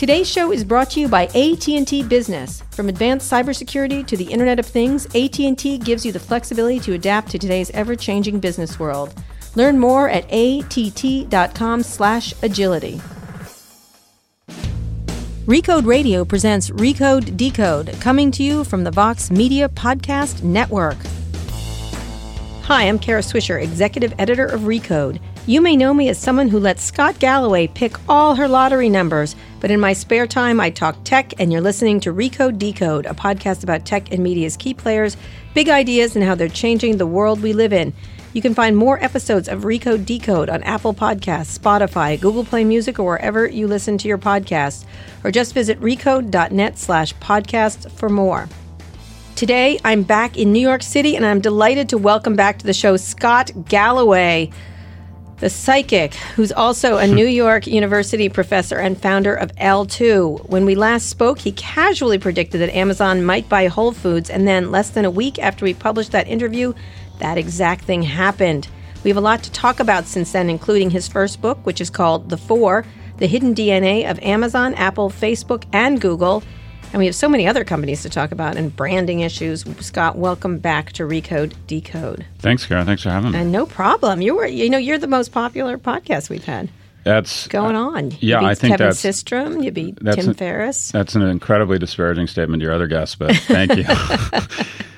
Today's show is brought to you by AT&T Business. From advanced cybersecurity to the Internet of Things, AT&T gives you the flexibility to adapt to today's ever-changing business world. Learn more at att.com/agility. Recode Radio presents Recode Decode, coming to you from the Vox Media Podcast Network. Hi, I'm Kara Swisher, executive editor of Recode. You may know me as someone who lets Scott Galloway pick all her lottery numbers, but in my spare time, I talk tech, and you're listening to Recode Decode, a podcast about tech and media's key players, big ideas, and how they're changing the world we live in. You can find more episodes of Recode Decode on Apple Podcasts, Spotify, Google Play Music, or wherever you listen to your podcasts. Or just visit recode.net slash podcast for more. Today, I'm back in New York City, and I'm delighted to welcome back to the show Scott Galloway, the psychic, who's also a New York University professor and founder of L2. When we last spoke, he casually predicted that Amazon might buy Whole Foods, and then less than a week after we published that interview, that exact thing happened. We have a lot to talk about since then, including his first book, which is called The Four The Hidden DNA of Amazon, Apple, Facebook, and Google. And we have so many other companies to talk about and branding issues. Scott, welcome back to Recode Decode. Thanks, Kara. Thanks for having me. And no problem. You were, you know, you're the most popular podcast we've had. That's going uh, on. You yeah, beat I think Kevin that's Systrom. You beat Tim an- Ferriss. that's an incredibly disparaging statement to your other guests, but thank you.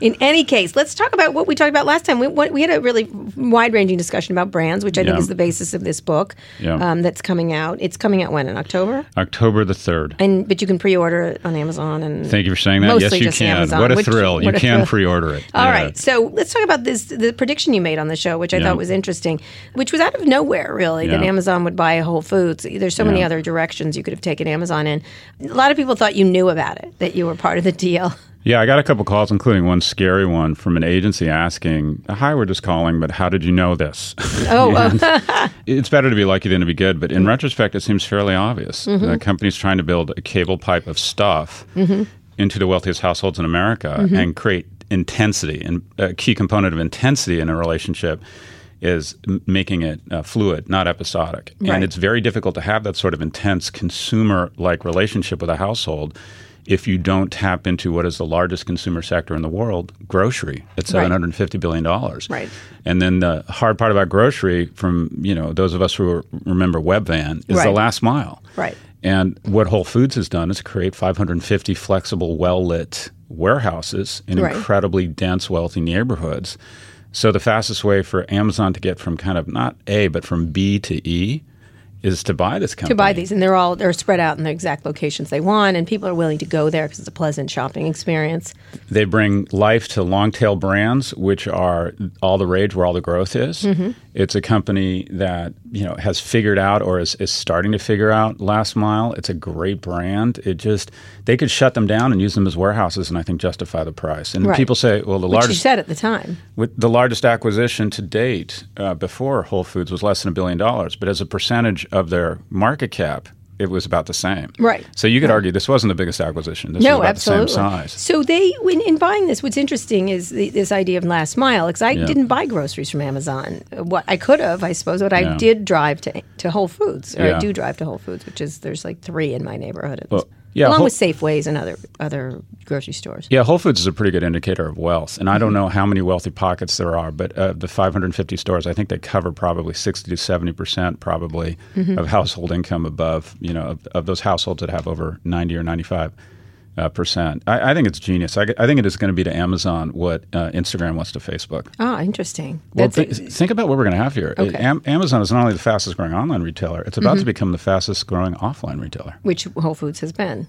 In any case, let's talk about what we talked about last time. We, what- we had a really wide-ranging discussion about brands, which I think is the basis of this book Yeah. um, that's coming out. It's coming out when in October, October the third. and but you can pre-order it on Amazon and Thank you for saying that. Yes, you can. Amazon, what a which- thrill! You a can pre-order it. All Yeah. right, so let's talk about this the prediction you made on the show, which I Yeah. thought was interesting, which was out of nowhere, really, that Amazon would buy Whole Foods. There's so many other directions you could have taken Amazon in. A lot of people thought you knew about it, that you were part of the deal. Yeah, I got a couple calls, including one scary one from an agency asking, "Hi, we're just calling, but how did you know this?" Oh, it's better to be lucky than to be good, but in retrospect, it seems fairly obvious. Mm-hmm. The company's trying to build a cable pipe of stuff into the wealthiest households in America Mm-hmm. and create intensity. And a key component of intensity in a relationship is making it uh, fluid, not episodic. Right. And it's very difficult to have that sort of intense consumer-like relationship with a household if you don't tap into what is the largest consumer sector in the world, grocery. Right. seven hundred and fifty billion dollars. Right. And then the hard part about grocery, from you know those of us who remember Webvan, is the last mile. Right. And what Whole Foods has done is create 550 flexible, well lit warehouses in Right. incredibly dense, wealthy neighborhoods. So the fastest way for Amazon to get from kind of not A, but from B to E is to buy this company. to buy these, and they're all they're spread out in the exact locations they want, and people are willing to go there because it's a pleasant shopping experience. They bring life to long tail brands, which are all the rage where all the growth is. Mm-hmm. It's a company that you know has figured out or is, is starting to figure out last mile. It's a great brand. It just they could shut them down and use them as warehouses, and I think justify the price. And Right. people say, well, the Which you largest said at the time. with the largest acquisition to date uh, before Whole Foods was less than a billion dollars, but as a percentage of their market cap, it was about the same. Right. So you could argue this wasn't the biggest acquisition. This no, absolutely. the same size. So they, when in buying this, what's interesting is the, this idea of last mile. Because I Yeah. didn't buy groceries from Amazon. What I could have, I suppose, but I Yeah. did drive to to Whole Foods, or I do drive to Whole Foods, which is there's like three in my neighborhood, Well, yeah, along Whole- with Safeways and other other grocery stores. Yeah, Whole Foods is a pretty good indicator of wealth, and I Mm-hmm. don't know how many wealthy pockets there are, but uh, the 550 stores, I think they cover probably 60 to 70 percent, probably, Mm-hmm. of household income above, you know, of, of those households that have over 90 or 95 uh, percent. I, I think it's genius. I, I think it is going to be to Amazon what uh, Instagram was to Facebook. Ah, interesting. Well, That's thi- think about what we're going to have here. Okay. Am- Amazon is not only the fastest growing online retailer; it's about to become the fastest growing offline retailer. which Whole Foods has been.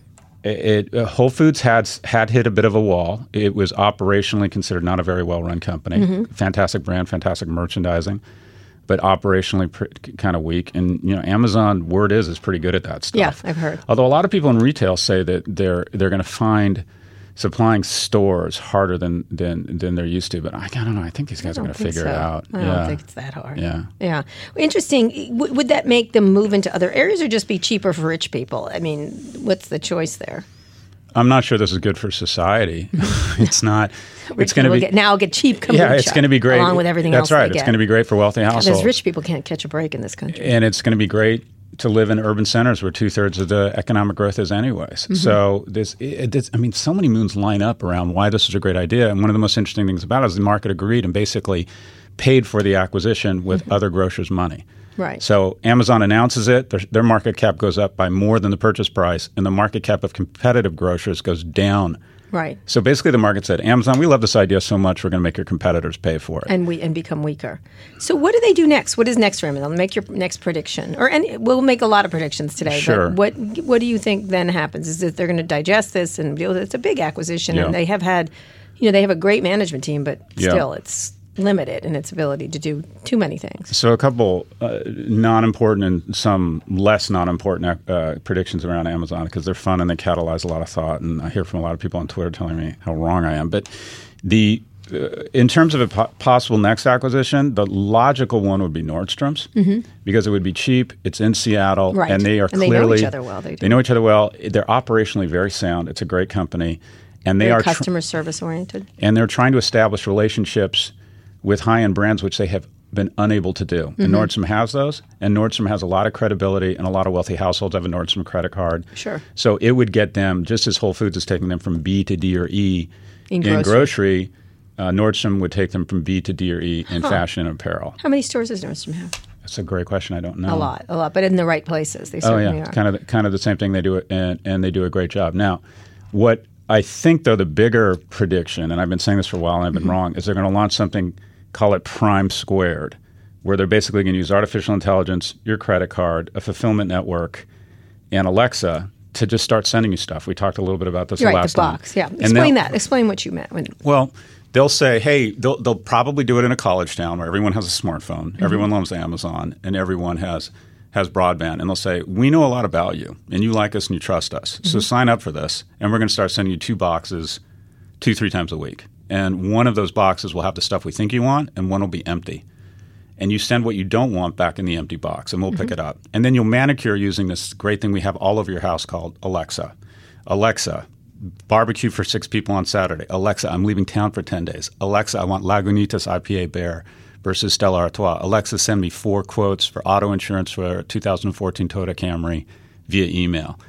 It, uh, Whole Foods had had hit a bit of a wall. It was operationally considered not a very well run company. Mm-hmm. Fantastic brand, fantastic merchandising, but operationally pr- kind of weak. And you know, Amazon word is is pretty good at that stuff. Yeah, I've heard. Although a lot of people in retail say that they're they're going to find supplying stores harder than than than they're used to. But I, I don't know. I think these guys are going to figure so. it out. I yeah. don't think it's that hard. Yeah. Yeah. Interesting. W- would that make them move into other areas or just be cheaper for rich people? I mean, what's the choice there? I'm not sure this is good for society. it's not. It's going to be. get, now get cheap kombucha. yeah, it's going to be great. along with everything That's else. right. It's going to be great for wealthy households. Because rich people can't catch a break in this country. and it's going to be great to live in urban centers where two thirds of the economic growth is, anyways. Mm-hmm. So this, it, it's, I mean, so many moons line up around why this is a great idea. And one of the most interesting things about it is the market agreed and basically paid for the acquisition with other grocers' money. Mm-hmm. Right. So Amazon announces it, their, their market cap goes up by more than the purchase price, and the market cap of competitive grocers goes down. Right. So basically, the market said, Amazon, we love this idea so much, we're going to make your competitors pay for it. And we and become weaker. So what do they do next? What is next for Amazon? Make your next prediction, or and we'll make a lot of predictions today. Sure. But what what do you think then happens? Is that they're going to digest this and deal? It's a big acquisition, Yeah. and they have had, you know, they have a great management team, but Yeah. still, it's limited in its ability to do too many things. So a couple uh, non-important and some less non-important uh, predictions around Amazon because they're fun and they catalyze a lot of thought. And I hear from a lot of people on Twitter telling me how wrong I am. But the uh, in terms of a po- possible next acquisition, the logical one would be Nordstrom's because it would be cheap. It's in Seattle, Mm-hmm. Right. and they are And they know clearly each other well. They do. know each other well. They're operationally very sound. It's a great company, and they Very are tr- customer service oriented. and they're trying to establish relationships with high-end brands, which they have been unable to do. Mm-hmm. And Nordstrom has those, and Nordstrom has a lot of credibility, and a lot of wealthy households have a Nordstrom credit card. Sure. So it would get them just as Whole Foods is taking them from B to D or E In in grocery. grocery. uh, Nordstrom would take them from B to D or E in fashion and apparel. How many stores does Nordstrom have? That's a great question. I don't know. A lot, a lot, but in the right places. They Oh certainly yeah, are. kind of the, kind of the same thing they do, it, and and they do a great job. Now, what I think though the bigger prediction, and I've been saying this for a while and I've been Mm-hmm. wrong, is they're going to launch something, call it Prime Squared, where they're basically going to use artificial intelligence, your credit card, a fulfillment network, and Alexa to just start sending you stuff. We talked a little bit about this right, last the time. box. Yeah. And Explain that. Explain what you meant. When, well, they'll say, hey, they'll, they'll probably do it in a college town where everyone has a smartphone, Mm-hmm. everyone loves Amazon, and everyone has has broadband. And they'll say, we know a lot about you, and you like us and you trust us. Mm-hmm. So sign up for this, and we're going to start sending you two boxes two, three times a week. And one of those boxes will have the stuff we think you want, and one will be empty. And you send what you don't want back in the empty box, and we'll pick it up. And then you'll manicure using this great thing we have all over your house called Alexa. Alexa, barbecue for six people on Saturday. Alexa, I'm leaving town for 10 days. Alexa, I want Lagunitas IPA Bear versus Stella Artois. Alexa, send me four quotes for auto insurance for a 2014 Toyota Camry via email.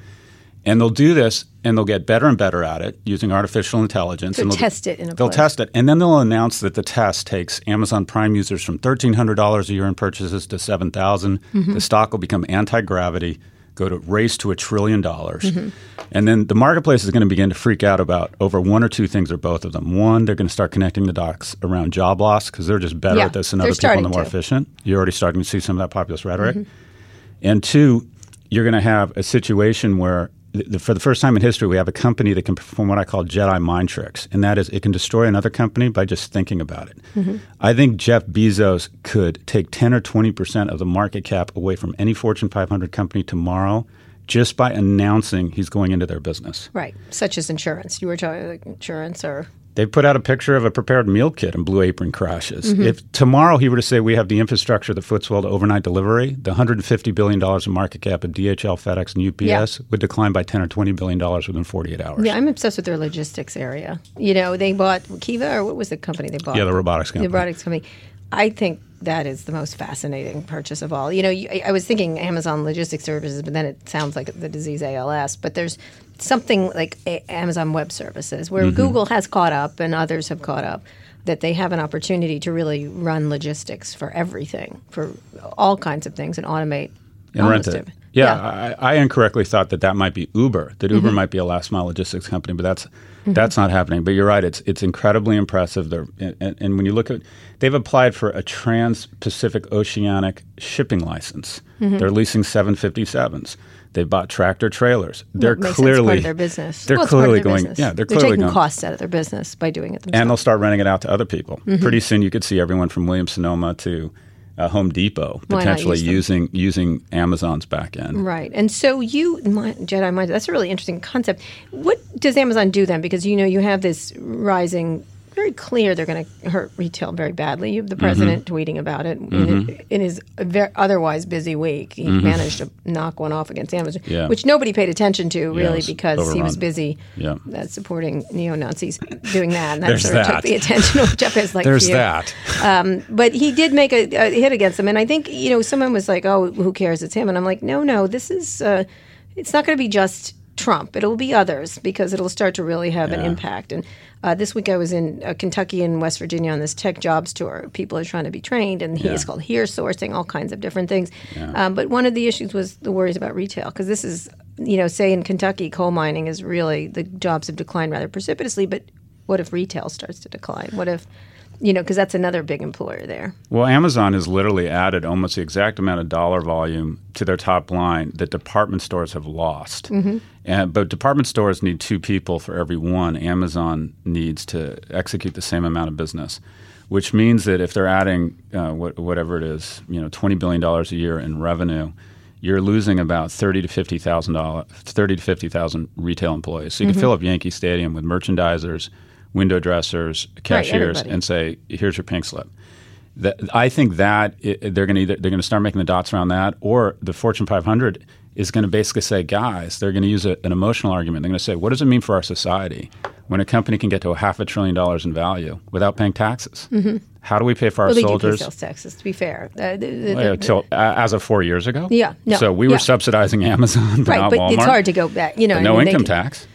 And they'll do this and they'll get better and better at it using artificial intelligence. So and they'll test it in a They'll place. test it. And then they'll announce that the test takes Amazon Prime users from $1,300 a year in purchases to 7000 Mm-hmm. The stock will become anti gravity, go to race to a trillion dollars. Mm-hmm. And then the marketplace is going to begin to freak out about over one or two things or both of them. One, they're going to start connecting the dots around job loss because they're just better Yeah, at this than other people and they're more to. efficient. You're already starting to see some of that populist rhetoric. Mm-hmm. And two, you're going to have a situation where, th- th- for the first time in history, we have a company that can perform what I call Jedi mind tricks, and that is it can destroy another company by just thinking about it. Mm-hmm. I think Jeff Bezos could take 10 or 20 percent of the market cap away from any Fortune 500 company tomorrow just by announcing he's going into their business. right, such as insurance. You were talking like insurance or They put out a picture of a prepared meal kit and Blue Apron crashes. Mm-hmm. If tomorrow he were to say we have the infrastructure that foots well to overnight delivery, the 150 billion dollars in market cap of DHL, FedEx, and UPS would decline by 10 or 20 billion dollars within 48 hours. Yeah, I'm obsessed with their logistics area. You know, they bought Kiva, or what was the company they bought? Yeah, the robotics company. The robotics company. I think that is the most fascinating purchase of all. You know, you, I- was thinking Amazon Logistics Services, but then it sounds like the disease ALS. But there's something like a- Amazon Web Services where Mm-hmm. Google has caught up and others have caught up. That they have an opportunity to really run logistics for everything, for all kinds of things, and automate and rent it. every- Yeah, I, I incorrectly thought that that might be Uber. That Mm-hmm. Uber might be a last mile logistics company, but that's that's not happening. But you're right; it's it's incredibly impressive. They're, and, and when you look at, they've applied for a Trans-Pacific Oceanic shipping license. Mm-hmm. They're leasing 757s. They bought tractor trailers. They're clearly their business. They're Well, it's part of clearly their going. business. Yeah, they're they're clearly taking going. costs out of their business by doing it themselves. and they'll start renting it out to other people. Mm-hmm. Pretty soon, you could see everyone from Williams Sonoma to uh, Home Depot potentially use using using Amazon's back end. Right. And so you, my, Jedi Mind, that's a really interesting concept. What does Amazon do then? Because you know you have this rising very clear they're going to hurt retail very badly. You have the president Mm-hmm. tweeting about it in, in his ver- otherwise busy week. He managed to knock one off against Amazon, Mm-hmm. Yeah. which nobody paid attention to really it's because he was busy Yeah. uh, supporting neo Nazis doing that. And that sort of that. took the attention of Jeff is like There's that. But he did make a, a hit against them, and I think you know someone was like, "Oh, who cares? It's him." And I'm like, "No, no, this is. Uh, it's not going to be just Trump. It'll be others because it'll start to really have an impact." And uh, this week I was in uh, Kentucky and West Virginia on this tech jobs tour. People are trying to be trained, and he Yeah. is called here sourcing, all kinds of different things. Um, but one of the issues was the worries about retail because this is, you know, say in Kentucky, coal mining is really the jobs have declined rather precipitously. But what if retail starts to decline? What if you know, because that's another big employer there. Well, Amazon has literally added almost the exact amount of dollar volume to their top line that department stores have lost. Mm-hmm. And, but department stores need two people for every one. Amazon needs to execute the same amount of business, which means that if they're adding uh, what, whatever it is, you know, twenty billion dollars a year in revenue, you're losing about thirty to fifty thousand dollars, thirty to fifty thousand retail employees. So you Mm-hmm. can fill up Yankee Stadium with merchandisers, window dressers, cashiers, everybody. and say, "Here's your pink slip." That, I think that i they're going to either they're going to start making the dots around that, or the Fortune 500 is going to basically say, guys, they're going to use a, an emotional argument. They're going to say, what does it mean for our society when a company can get to a half a trillion dollars in value without paying taxes? How do we pay for our Mm-hmm. Well, they do pay soldiers? sales taxes, to be fair. Uh, the- the- Well, the- till, uh, as of four years ago. Yeah, no, So we yeah. were subsidizing Amazon, but right, not but Walmart. it's hard to go back. You know, no mean, income could- tax.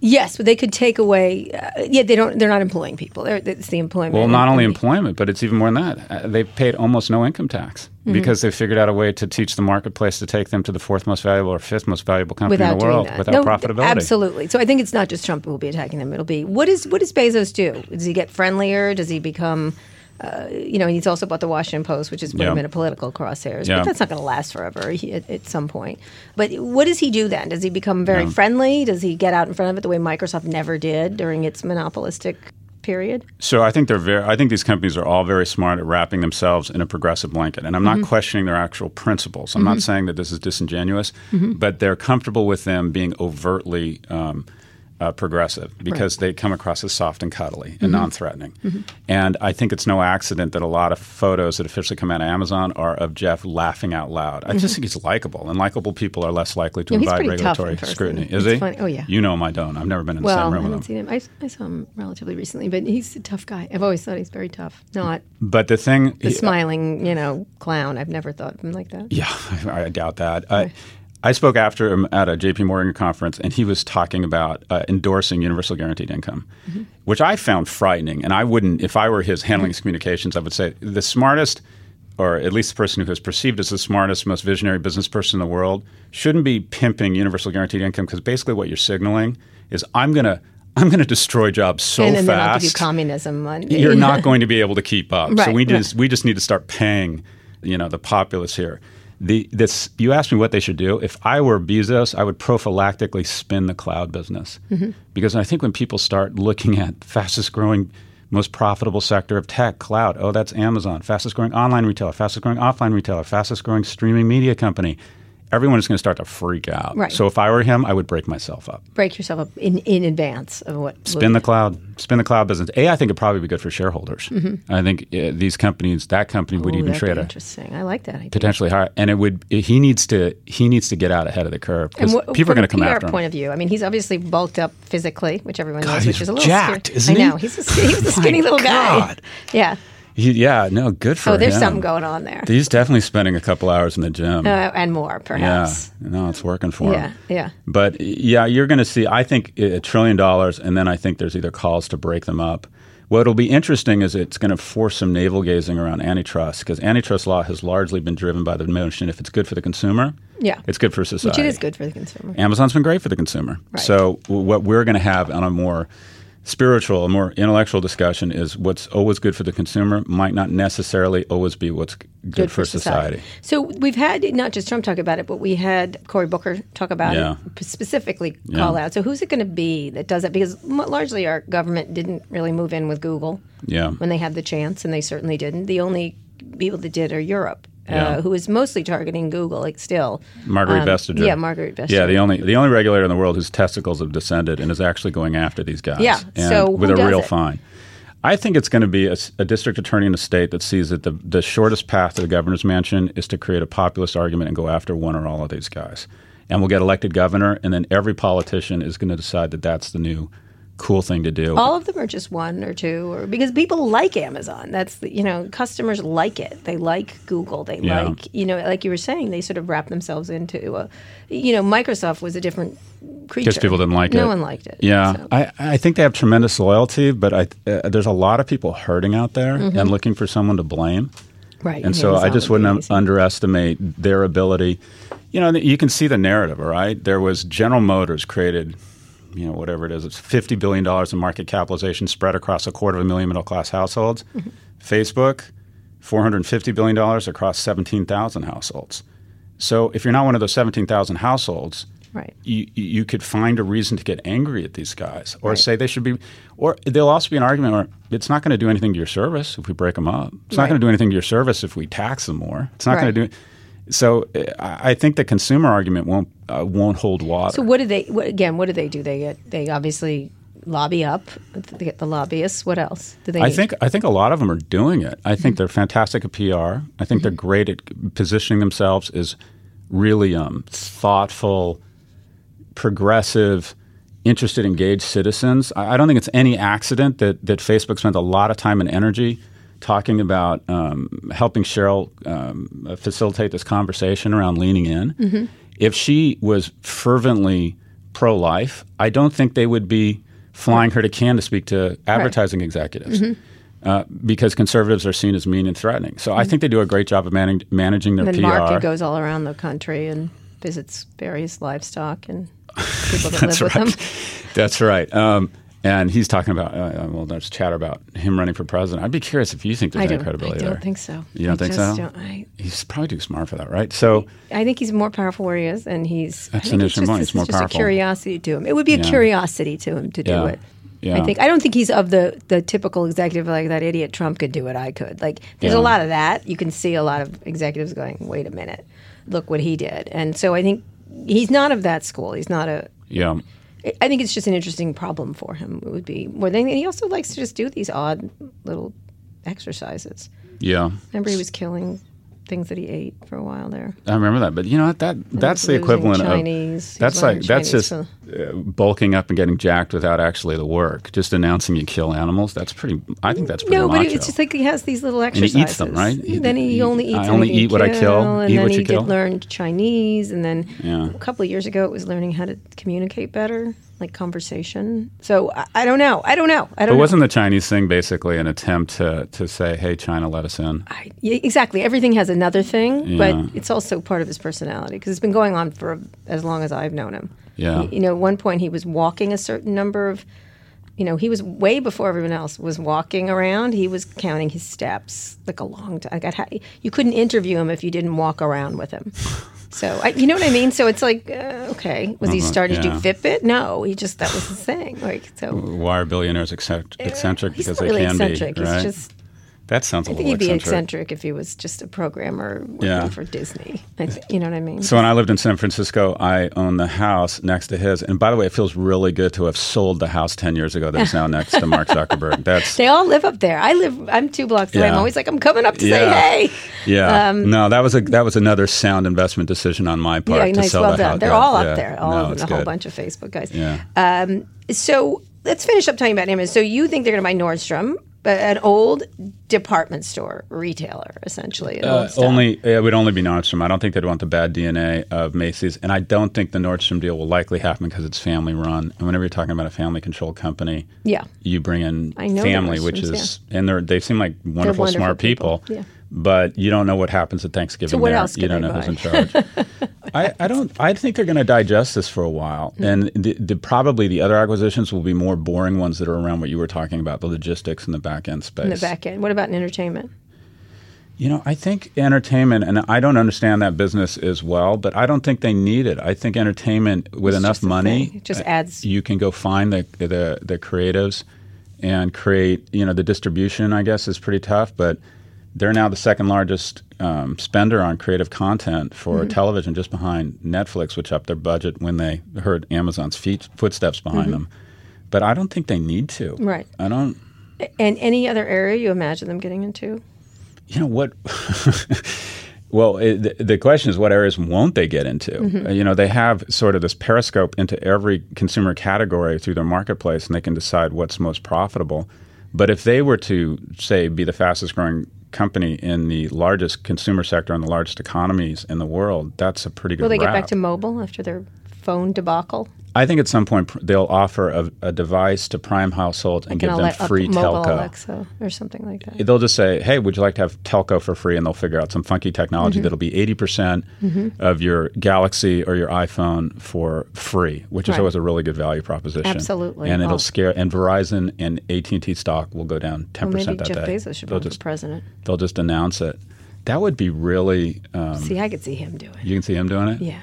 Yes, but they could take away. Uh, yeah, they don't. They're not employing people. They're, it's the employment. Well, not only employment, but it's even more than that. Uh, they paid almost no income tax Mm-hmm. because they figured out a way to teach the marketplace to take them to the fourth most valuable or fifth most valuable company without in the world that. without no, profitability. Absolutely. So I think it's not just Trump who will be attacking them. It'll be what is what does Bezos do? Does he get friendlier? Does he become? Uh, you know, he's also bought the Washington Post, which has put Yeah. him in a political crosshairs. Yeah. But that's not going to last forever he, at, at some point. But what does he do then? Does he become very friendly? Does he get out in front of it the way Microsoft never did during its monopolistic period? So I think they're very. I think these companies are all very smart at wrapping themselves in a progressive blanket, and I'm Mm-hmm. not questioning their actual principles. I'm not saying that this is disingenuous, Mm-hmm. but they're comfortable with them being overtly. Um, uh, progressive because they come across as soft and cuddly Mm-hmm. and non-threatening, and I think it's no accident that a lot of photos that officially come out of Amazon are of Jeff laughing out loud. I just think he's likable, and likable people are less likely to Yeah, Mm-hmm. invite regulatory scrutiny. Is he? funny. Oh, yeah. You know him, I don't. I've never been in the Well, same I room haven't with him. seen him. I, I saw him relatively recently, but he's a tough guy. I've always thought he's very tough. Not But the thing, the smiling, you know, clown. I've never thought of him like that. Yeah, I doubt that. I, I spoke after him at a JP Morgan conference, and he was talking about uh, endorsing universal guaranteed income, which I found frightening. And I wouldn't, if I were his handling his communications, I would say the smartest, or at least the person who is perceived as the smartest, most visionary business person in the world, shouldn't be pimping universal guaranteed income because basically what you're signaling is I'm gonna. I'm going to destroy jobs so and then they'll have to do fast. communism. You're not going to be able to keep up. so Right, we right. just we just need to start paying, you know, the populace here. The this you asked me what they should do. If I were Bezos, I would prophylactically spin the cloud business Mm-hmm. because I think when people start looking at fastest growing, most profitable sector of tech, cloud, oh, that's Amazon, fastest growing online retailer, fastest growing offline retailer, fastest growing streaming media company. Everyone is going to start to freak out. Right. So if I were him, I would break myself up. break yourself up in, in advance of what Spin the cloud, spin the cloud business. A, I think it'd probably be good for shareholders. I think uh, these companies, that company would Mm-hmm. Ooh, even trade be interesting. I like that idea. potentially higher, and it would. He needs to. He needs to get out ahead of the curve And because what, people are going to come a PR after him. point of view, I mean, he's obviously bulked up physically, which everyone God, knows, which is a little jacked, scary. isn't I he? know he's a, a skinny little guy. God. Yeah. He- yeah, no, good for him. Oh, him. there's something going on there, He's definitely spending a couple hours in the gym. uh, and more perhaps. yeah, no, it's working for Yeah, him. yeah. Yeah. But yeah, you're going to see. I think a trillion dollars, and then I think there's either calls to break them up. What'll be interesting is it's going to force some navel gazing around antitrust because antitrust law has largely been driven by the notion if it's good for the consumer, Yeah. it's good for society. Which it is good for the consumer. Amazon's been great for the consumer. Right. So what we're going to have on a more spiritual, a more intellectual discussion is what's always good for the consumer might not necessarily always be what's g- good, for, society. So we've had not just Trump talk about it, but we had Cory Booker talk about Yeah. it, specifically call out. So who's it going to be that does that? Because largely our government didn't really move in with Google Yeah. when they had the chance, and they certainly didn't. The only people that did are Europe, Yeah. uh, who is mostly targeting Google, like still. Marguerite Um, Vestager. Yeah, Margaret Vestager. Yeah, the only the only regulator in the world whose testicles have descended and is actually going after these guys. Yeah, and so with a real it? fine. I think it's going to be a, a, district attorney in a state that sees that the, the shortest path to the governor's mansion is to create a populist argument and go after one or all of these guys. And we'll get elected governor, and then every politician is going to decide that that's the new cool thing to do. All of them are just one or two, or because people like Amazon. That's the, you know, customers like it. They like Google. They yeah. like you know, like you were saying, they sort of wrap themselves into a, you know, Microsoft was a different creature. Because people didn't like no it. No one liked it. Yeah, so. I I think they have tremendous loyalty, but I uh, there's a lot of people hurting out there mm-hmm. and looking for someone to blame. Right. And so I just wouldn't underestimate their ability. You know, you can see the narrative, all right? There was General Motors created you know, whatever it is, it's $50 billion in market capitalization spread across a quarter of a million middle class households. Mm-hmm. Facebook, $450 billion across 17,000 households. So if you're not one of those 17,000 households, right. you, you could find a reason to get angry at these guys or right. say they should be, or there'll also be an argument where it's not going to do anything to your service if we break them up. It's right. not going to do anything to your service if we tax them more. It's not right. going to do so I think the consumer argument won't uh, won't hold water. So what do they what, again? What do they do? They get they obviously lobby up. They get the lobbyists. What else do they? I think I think a lot of them are doing it. I think mm-hmm. they're fantastic at PR. I think mm-hmm. they're great at positioning themselves as really um, thoughtful, progressive, interested, engaged citizens. I, I don't think it's any accident that that Facebook spent a lot of time and energy talking about um, helping Sheryl um, facilitate this conversation around leaning in. Mm-hmm. If she was fervently pro life, I don't think they would be flying her to Cannes to speak to advertising right. executives. Mm-hmm. Uh, because conservatives are seen as mean and threatening. So mm-hmm. I think they do a great job of man- managing their and PR. Mark goes all around the country and visits various livestock and people that live right. with them. That's right. Um, and he's talking about, uh, uh, well, there's chatter about him running for president. I'd be curious if you think there's any credibility there. I don't think so. You don't I think so? Don't, I, he's probably too smart for that, right? So I think he's more powerful where he is, and he's. That's an interesting point. He's more just powerful. a curiosity to him. It would be a yeah. curiosity to him to do yeah. it. Yeah. I think I don't think he's of the the typical executive like that idiot Trump could do it. I could. Like there's yeah. a lot of that. You can see a lot of executives going, "Wait a minute, look what he did." And so I think he's not of that school. He's not a yeah. I think it's just an interesting problem for him. It would be more than he also likes to just do these odd little exercises. Yeah. Remember, he was killing things that he ate for a while there. I remember that, but you know what? That that's the equivalent Chinese. of that's like that's just bulking up and getting jacked without actually the work. Just announcing you kill animals. That's pretty. I think that's pretty. No, macho. but it's just like he has these little exercises. And he eats them, right? He, then he, he only eats. I only eat what kill, I kill. And eat then what he you kill. did learn Chinese, and then yeah. a couple of years ago, it was learning how to communicate better like conversation. So I, I, don't know. I don't know. I don't. But wasn't the Chinese thing basically an attempt to to say, "Hey, China, let us in"? I, yeah, exactly. Everything has another thing, yeah. but it's also part of his personality because it's been going on for as long as I've known him. Yeah. He, you know, at one point he was walking a certain number of. You know, he was way before everyone else was walking around. He was counting his steps like a long time. Like you couldn't interview him if you didn't walk around with him. So I, you know what I mean. So it's like, uh, okay, was he uh-huh, starting yeah. to do Fitbit? No, he just that was his thing. Like so. Why are billionaires eccentric, eccentric because they really can eccentric. be? Right? He's just that sounds a I think he'd be eccentric. eccentric if he was just a programmer working Yeah. for Disney. I th- you know what I mean? So when I lived in San Francisco, I owned the house next to his. And by the way, it feels really good to have sold the house ten years ago that's now next to Mark Zuckerberg. That's they all live up there. I live. I'm two blocks away. I'm always like, I'm coming up to Yeah. say hey. yeah. Um, no, that was a that was another sound investment decision on my part Yeah, to nice. sell Well the done. house. They're Yeah, all up yeah. there. All no, of them. A whole bunch of Facebook guys. Yeah. Um, so let's finish up talking about Amazon. So you think they're going to buy Nordstrom, but an old department store retailer, essentially. Uh, only it would only be Nordstrom. I don't think they'd want the bad DNA of Macy's, and I don't think the Nordstrom deal will likely happen because it's family run. And whenever you're talking about a family controlled company, Yeah. you bring in family, which is and they're they seem like wonderful, wonderful smart people. people, yeah. But you don't know what happens at Thanksgiving. So what there. else You don't know who's in charge. I, I don't. I think they're going to digest this for a while, Hmm. and the, the, probably the other acquisitions will be more boring ones that are around what you were talking about, the logistics and the back end space. in the back end. What about in entertainment? You know, I think entertainment, and I don't understand that business as well, but I don't think they need it. I think entertainment with It's enough money. It just uh, adds- You can go find the, the the creatives and create. You know, the distribution, I guess, is pretty tough, but they're now the second largest um, spender on creative content for Mm-hmm. television, just behind Netflix, which upped their budget when they heard Amazon's feet, footsteps behind them. But I don't think they need to. Mm-hmm. Right. I don't. And any other area you imagine them getting into? You know what? well, it, the, question is, what areas won't they get into? Mm-hmm. You know, they have sort of this periscope into every consumer category through their marketplace, and they can decide what's most profitable. But if they were to say be the fastest growing company in the largest consumer sector and the largest economies in the world, that's a pretty good. Will they get back to mobile after their phone debacle? I think at some point they'll offer a, a device to prime households and Like give an them a free telco. Alexa or something like that. They'll just say, "Hey, would you like to have telco for free?" And they'll figure out some funky technology Mm-hmm. that'll be eighty percent of your Galaxy or your iPhone for free, which is always a really good value proposition. Absolutely. and it'll Oh. scare. And Verizon and AT and T stock will go down ten Well, maybe percent that Jeff day. Bezos should they'll just president. they'll just announce it. That would be really. Um, See, I could see him doing. it. you can see him doing it. Yeah,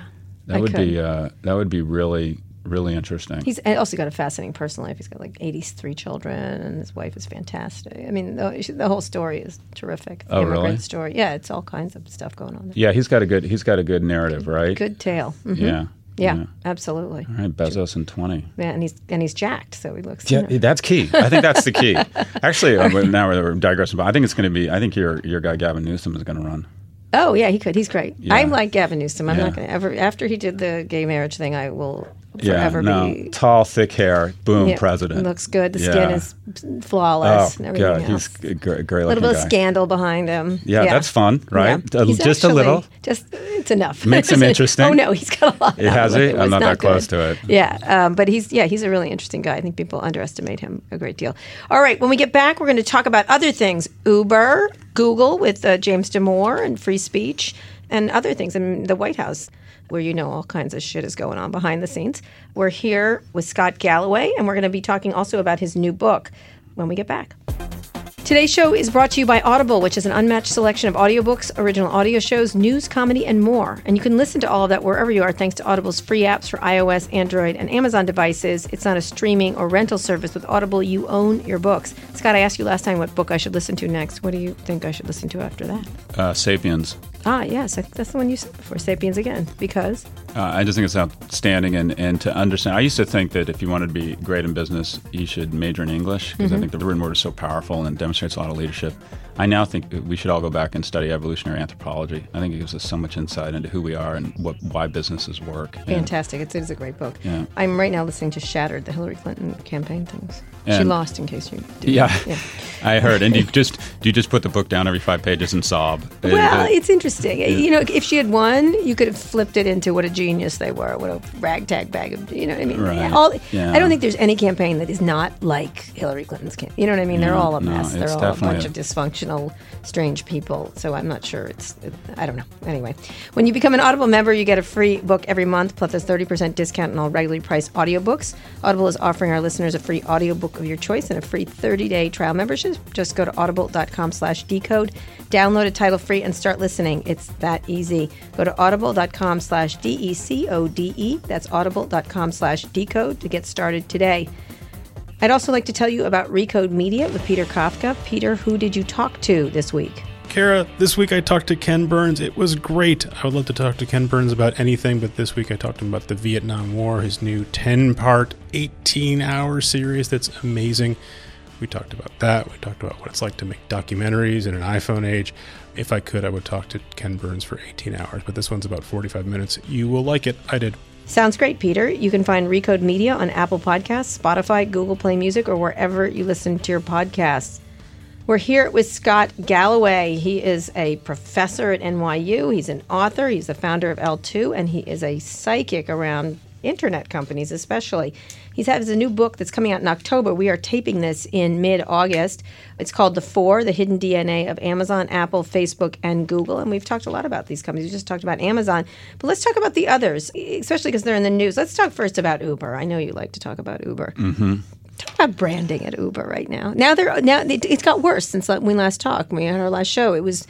that I would could. be uh, that would be really really interesting. He's also got a fascinating personal life. He's got like 83 children, and his wife is fantastic. I mean, the, the whole story is terrific. The Oh, immigrant really? story. Yeah, it's all kinds of stuff going on there. yeah, he's got a good he's got a good narrative, right? Good tale. Mhm. Yeah. Yeah, absolutely. All right, Bezos and twenty. Yeah, and he's and he's jacked, so he looks. Yeah, you know. that's key. I think that's the key. Actually, uh, now we're digressing, but I think it's going to be. I think your your guy Gavin Newsom is going to run. Oh yeah, he could. He's great. Yeah. I like Gavin Newsom. I'm Yeah. not going to ever. After he did the gay marriage thing, I will Yeah, forever no, be. tall, thick hair, boom, yeah, president. Looks good. The Yeah. skin is Oh flawless and everything god, else. he's a great, great a little bit guy. of scandal behind him. Yeah, that's fun, right? Yeah. He's just a little? Just it's enough. Makes him interesting? oh no, he's got a lot. It has he? it. I'm was not that close to it. Yeah, um, but he's yeah he's a really interesting guy. I think people underestimate him a great deal. All right, when we get back, we're going to talk about other things: Uber, Google with uh, James Damore, and free speech, and other things, and the White House. Where you know all kinds of shit is going on behind the scenes. We're here with Scott Galloway, and we're going to be talking also about his new book when we get back. Today's show is brought to you by Audible, which is an unmatched selection of audiobooks, original audio shows, news, comedy, and more. And you can listen to all of that wherever you are thanks to Audible's free apps for iOS, Android, and Amazon devices. It's not a streaming or rental service. With Audible, you own your books. Scott, I asked you last time what book I should listen to next. What do you think I should listen to after that? Uh, Sapiens. Ah, yes, I think that's the one you said before, Sapiens Again, because Uh, I just think it's outstanding, and, and to understand. I used to think that if you wanted to be great in business, you should major in English because Mm-hmm. I think the written word is so powerful and it demonstrates a lot of leadership. I now think we should all go back and study evolutionary anthropology. I think it gives us so much insight into who we are and what why businesses work. And- fantastic. It's, it's a great book. Yeah. I'm right now listening to Shattered, the Hillary Clinton campaign things. she lost, in case you didn't Yeah, know. I heard. And do you just do you just put the book down every five pages and sob? Well, Uh, it's interesting. You know, if she had won, you could have flipped it into what a genius they were, what a ragtag bag of, you know what I mean? Right. All, Yeah. I don't think there's any campaign that is not like Hillary Clinton's campaign. You know what I mean? They're all a no, mess. They're all a bunch a- of dysfunctional, strange people. So I'm not sure it's, I don't know. Anyway, when you become an Audible member, you get a free book every month, plus a 30% discount on all regularly priced audiobooks. Audible is offering our listeners a free audiobook of your choice and a free 30-day trial membership. Just go to audible.com slash decode, download a title free, and start listening. It's that easy. Go to audible.com slash D-E-C-O-D-E. That's audible.com slash decode to get started today. I'd also like to tell you about Recode Media with Peter Kafka. Peter, who did you talk to this week? Kara, this week I talked to Ken Burns. It was great. I would love to talk to Ken Burns about anything, but this week I talked to him about the Vietnam War, his new 10 part, 18 hour series that's amazing. We talked about that. We talked about what it's like to make documentaries in an iPhone age. If I could, I would talk to Ken Burns for 18 hours, but this one's about 45 minutes. You will like it. I did. Sounds great, Peter. You can find Recode Media on Apple Podcasts, Spotify, Google Play Music, or wherever you listen to your podcasts. We're here with Scott Galloway. He is a professor at NYU. He's an author. He's the founder of L2, and he is a psychic around internet companies, especially. He has a new book that's coming out in October. We are taping this in mid August. It's called The Four The Hidden DNA of Amazon, Apple, Facebook, and Google. And we've talked a lot about these companies. We just talked about Amazon. But let's talk about the others, especially because they're in the news. Let's talk first about Uber. I know you like to talk about Uber. Mm-hmm. Talk about branding at Uber right now. Now they're now it, it's got worse since we last talked. We had our last show. It was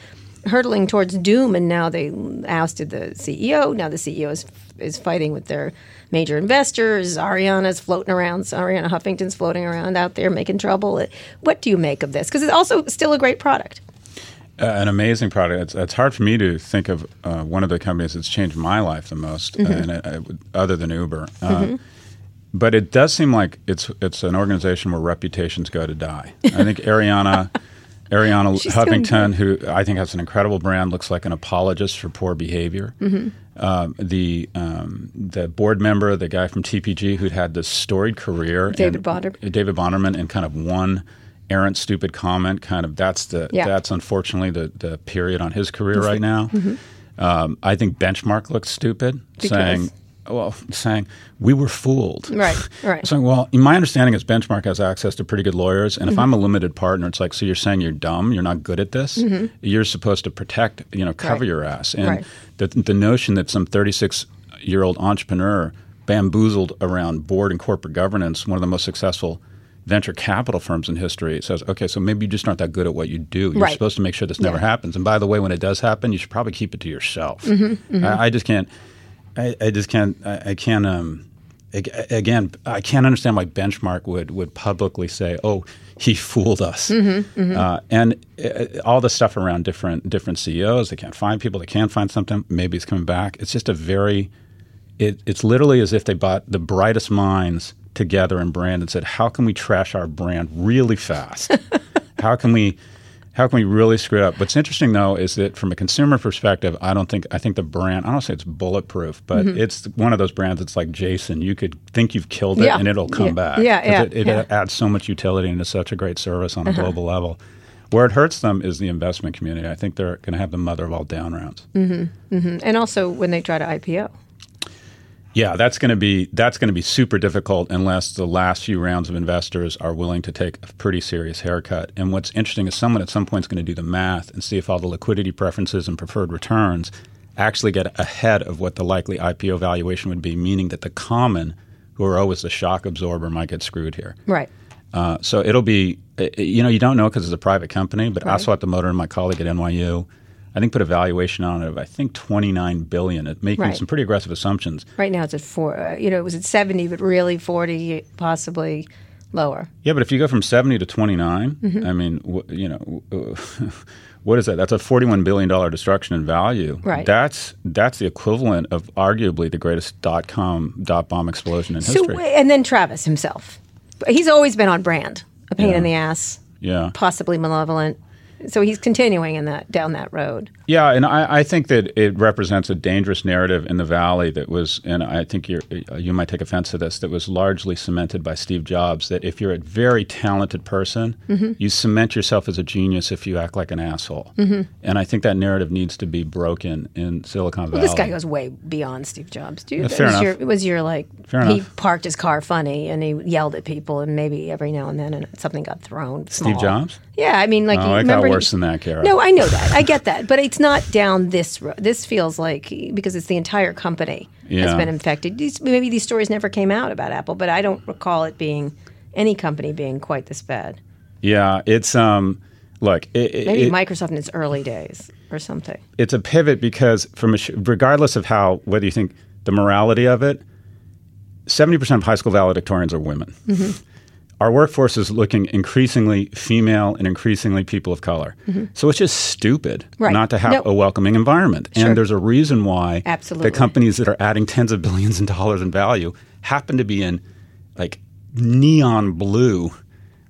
hurtling towards doom, and now they ousted the CEO. Now the CEO is is fighting with their major investors. Arianna's floating around. Arianna Huffington's floating around out there making trouble. What do you make of this? Because it's also still a great product. Uh, an amazing product. It's, it's hard for me to think of uh, one of the companies that's changed my life the most, Mm-hmm. uh, and it, other than Uber. Uh, but it does seem like it's it's an organization where reputations go to die. I think Arianna. Arianna She's Huffington, who I think has an incredible brand, looks like an apologist for poor behavior. Mm-hmm. Um, the um, the board member, the guy from TPG, who'd had this storied career, David and- Bonderman. David Bonderman, and kind of one errant, stupid comment. Kind of that's the Yeah. that's unfortunately the the period on his career right now. Mm-hmm. Um, I think Benchmark looks stupid, Because? saying. Well, saying we were fooled. Right, right. So, well, in my understanding is Benchmark has access to pretty good lawyers, and if Mm-hmm. I'm a limited partner, it's like, so you're saying you're dumb, you're not good at this. You're supposed to protect, you know, cover Mm-hmm. Right. your ass. And Right. the the notion that some 36 year old entrepreneur bamboozled around board and corporate governance, one of the most successful venture capital firms in history, says, okay, so maybe you just aren't that good at what you do. You're Right. supposed to make sure this never Yeah. happens. And by the way, when it does happen, you should probably keep it to yourself. Mm-hmm, I, I just can't. I, I just can't. I, I can't. Um, again, I can't understand why Benchmark would would publicly say, "Oh, he fooled us," Mm-hmm, Uh, and uh, all the stuff around different different CEOs. They can't find people. They can't find something. Maybe it's coming back. It's just a very. It, it's literally as if they bought the brightest minds together in brand and said, "How can we trash our brand really fast? how can we?" How can we really screw it up? What's interesting though is that from a consumer perspective, I don't think I think the brand. I don't say it's bulletproof, but Mm-hmm. it's one of those brands. that's like Jason. You could think you've killed it, Yeah. and it'll come Yeah. back. Yeah, yeah, It, it yeah. Uh-huh. adds so much utility and is such a great service on a global level. Where it hurts them is the investment community. I think they're going to have the mother of all down rounds. And also when they try to IPO. Yeah, that's going to be that's going to be super difficult unless the last few rounds of investors are willing to take a pretty serious haircut. And what's interesting is someone at some point is going to do the math and see if all the liquidity preferences and preferred returns actually get ahead of what the likely IPO valuation would be, meaning that the common, who are always the shock absorber, might get screwed here. Right. Uh, so it'll be, uh, you know, you don't know because it's a private company, but Right. Aswath Damodaran and my colleague at NYU, I think put a valuation on it of I think 29 billion, at making Right. some pretty aggressive assumptions. Right now it's at four. Uh, you know, it was at seventy, but really forty, possibly lower. Yeah, but if you go from 70 to 29, Mm-hmm. I mean, wh- you know, wh- what is that? That's a 41 billion dollar destruction in value. Right. That's that's the equivalent of arguably the greatest dot com dot bomb explosion in history. So, history. and then Travis himself. He's always been on brand. A pain Yeah. in the ass, yeah. possibly malevolent. So he's continuing in that down that road. Yeah, and I, I think that it represents a dangerous narrative in the valley that was, and I think you're, you might take offense to this, that was largely cemented by Steve Jobs. That if you're a very talented person, Mm-hmm. you cement yourself as a genius if you act like an asshole. Mm-hmm. And I think that narrative needs to be broken in Silicon Valley. Well, this guy goes way beyond Steve Jobs, dude. Yeah, It fair was enough. Your, it was your like Fair he enough. parked his car funny and he yelled at people and maybe every now and then and something got thrown. Steve small. Jobs? Yeah, I mean, like Oh, remember got he- worse than that, Kara. No, I know that. I get that, but it's not down this road. This feels like because it's the entire company has been infected. These, maybe these stories never came out about Apple, but I don't recall it being any company being quite this bad. Yeah, it's um, look, it, it- Maybe it- Microsoft in its early days or something. it's a pivot because from sh- regardless of how whether you think the morality of it, seventy percent of high school valedictorians are women. Our workforce is looking increasingly female and increasingly people of color. So it's just stupid Right. not to have No. a welcoming environment. Sure. And there's a reason why Absolutely. the companies that are adding tens of billions of dollars in value happen to be in like neon blue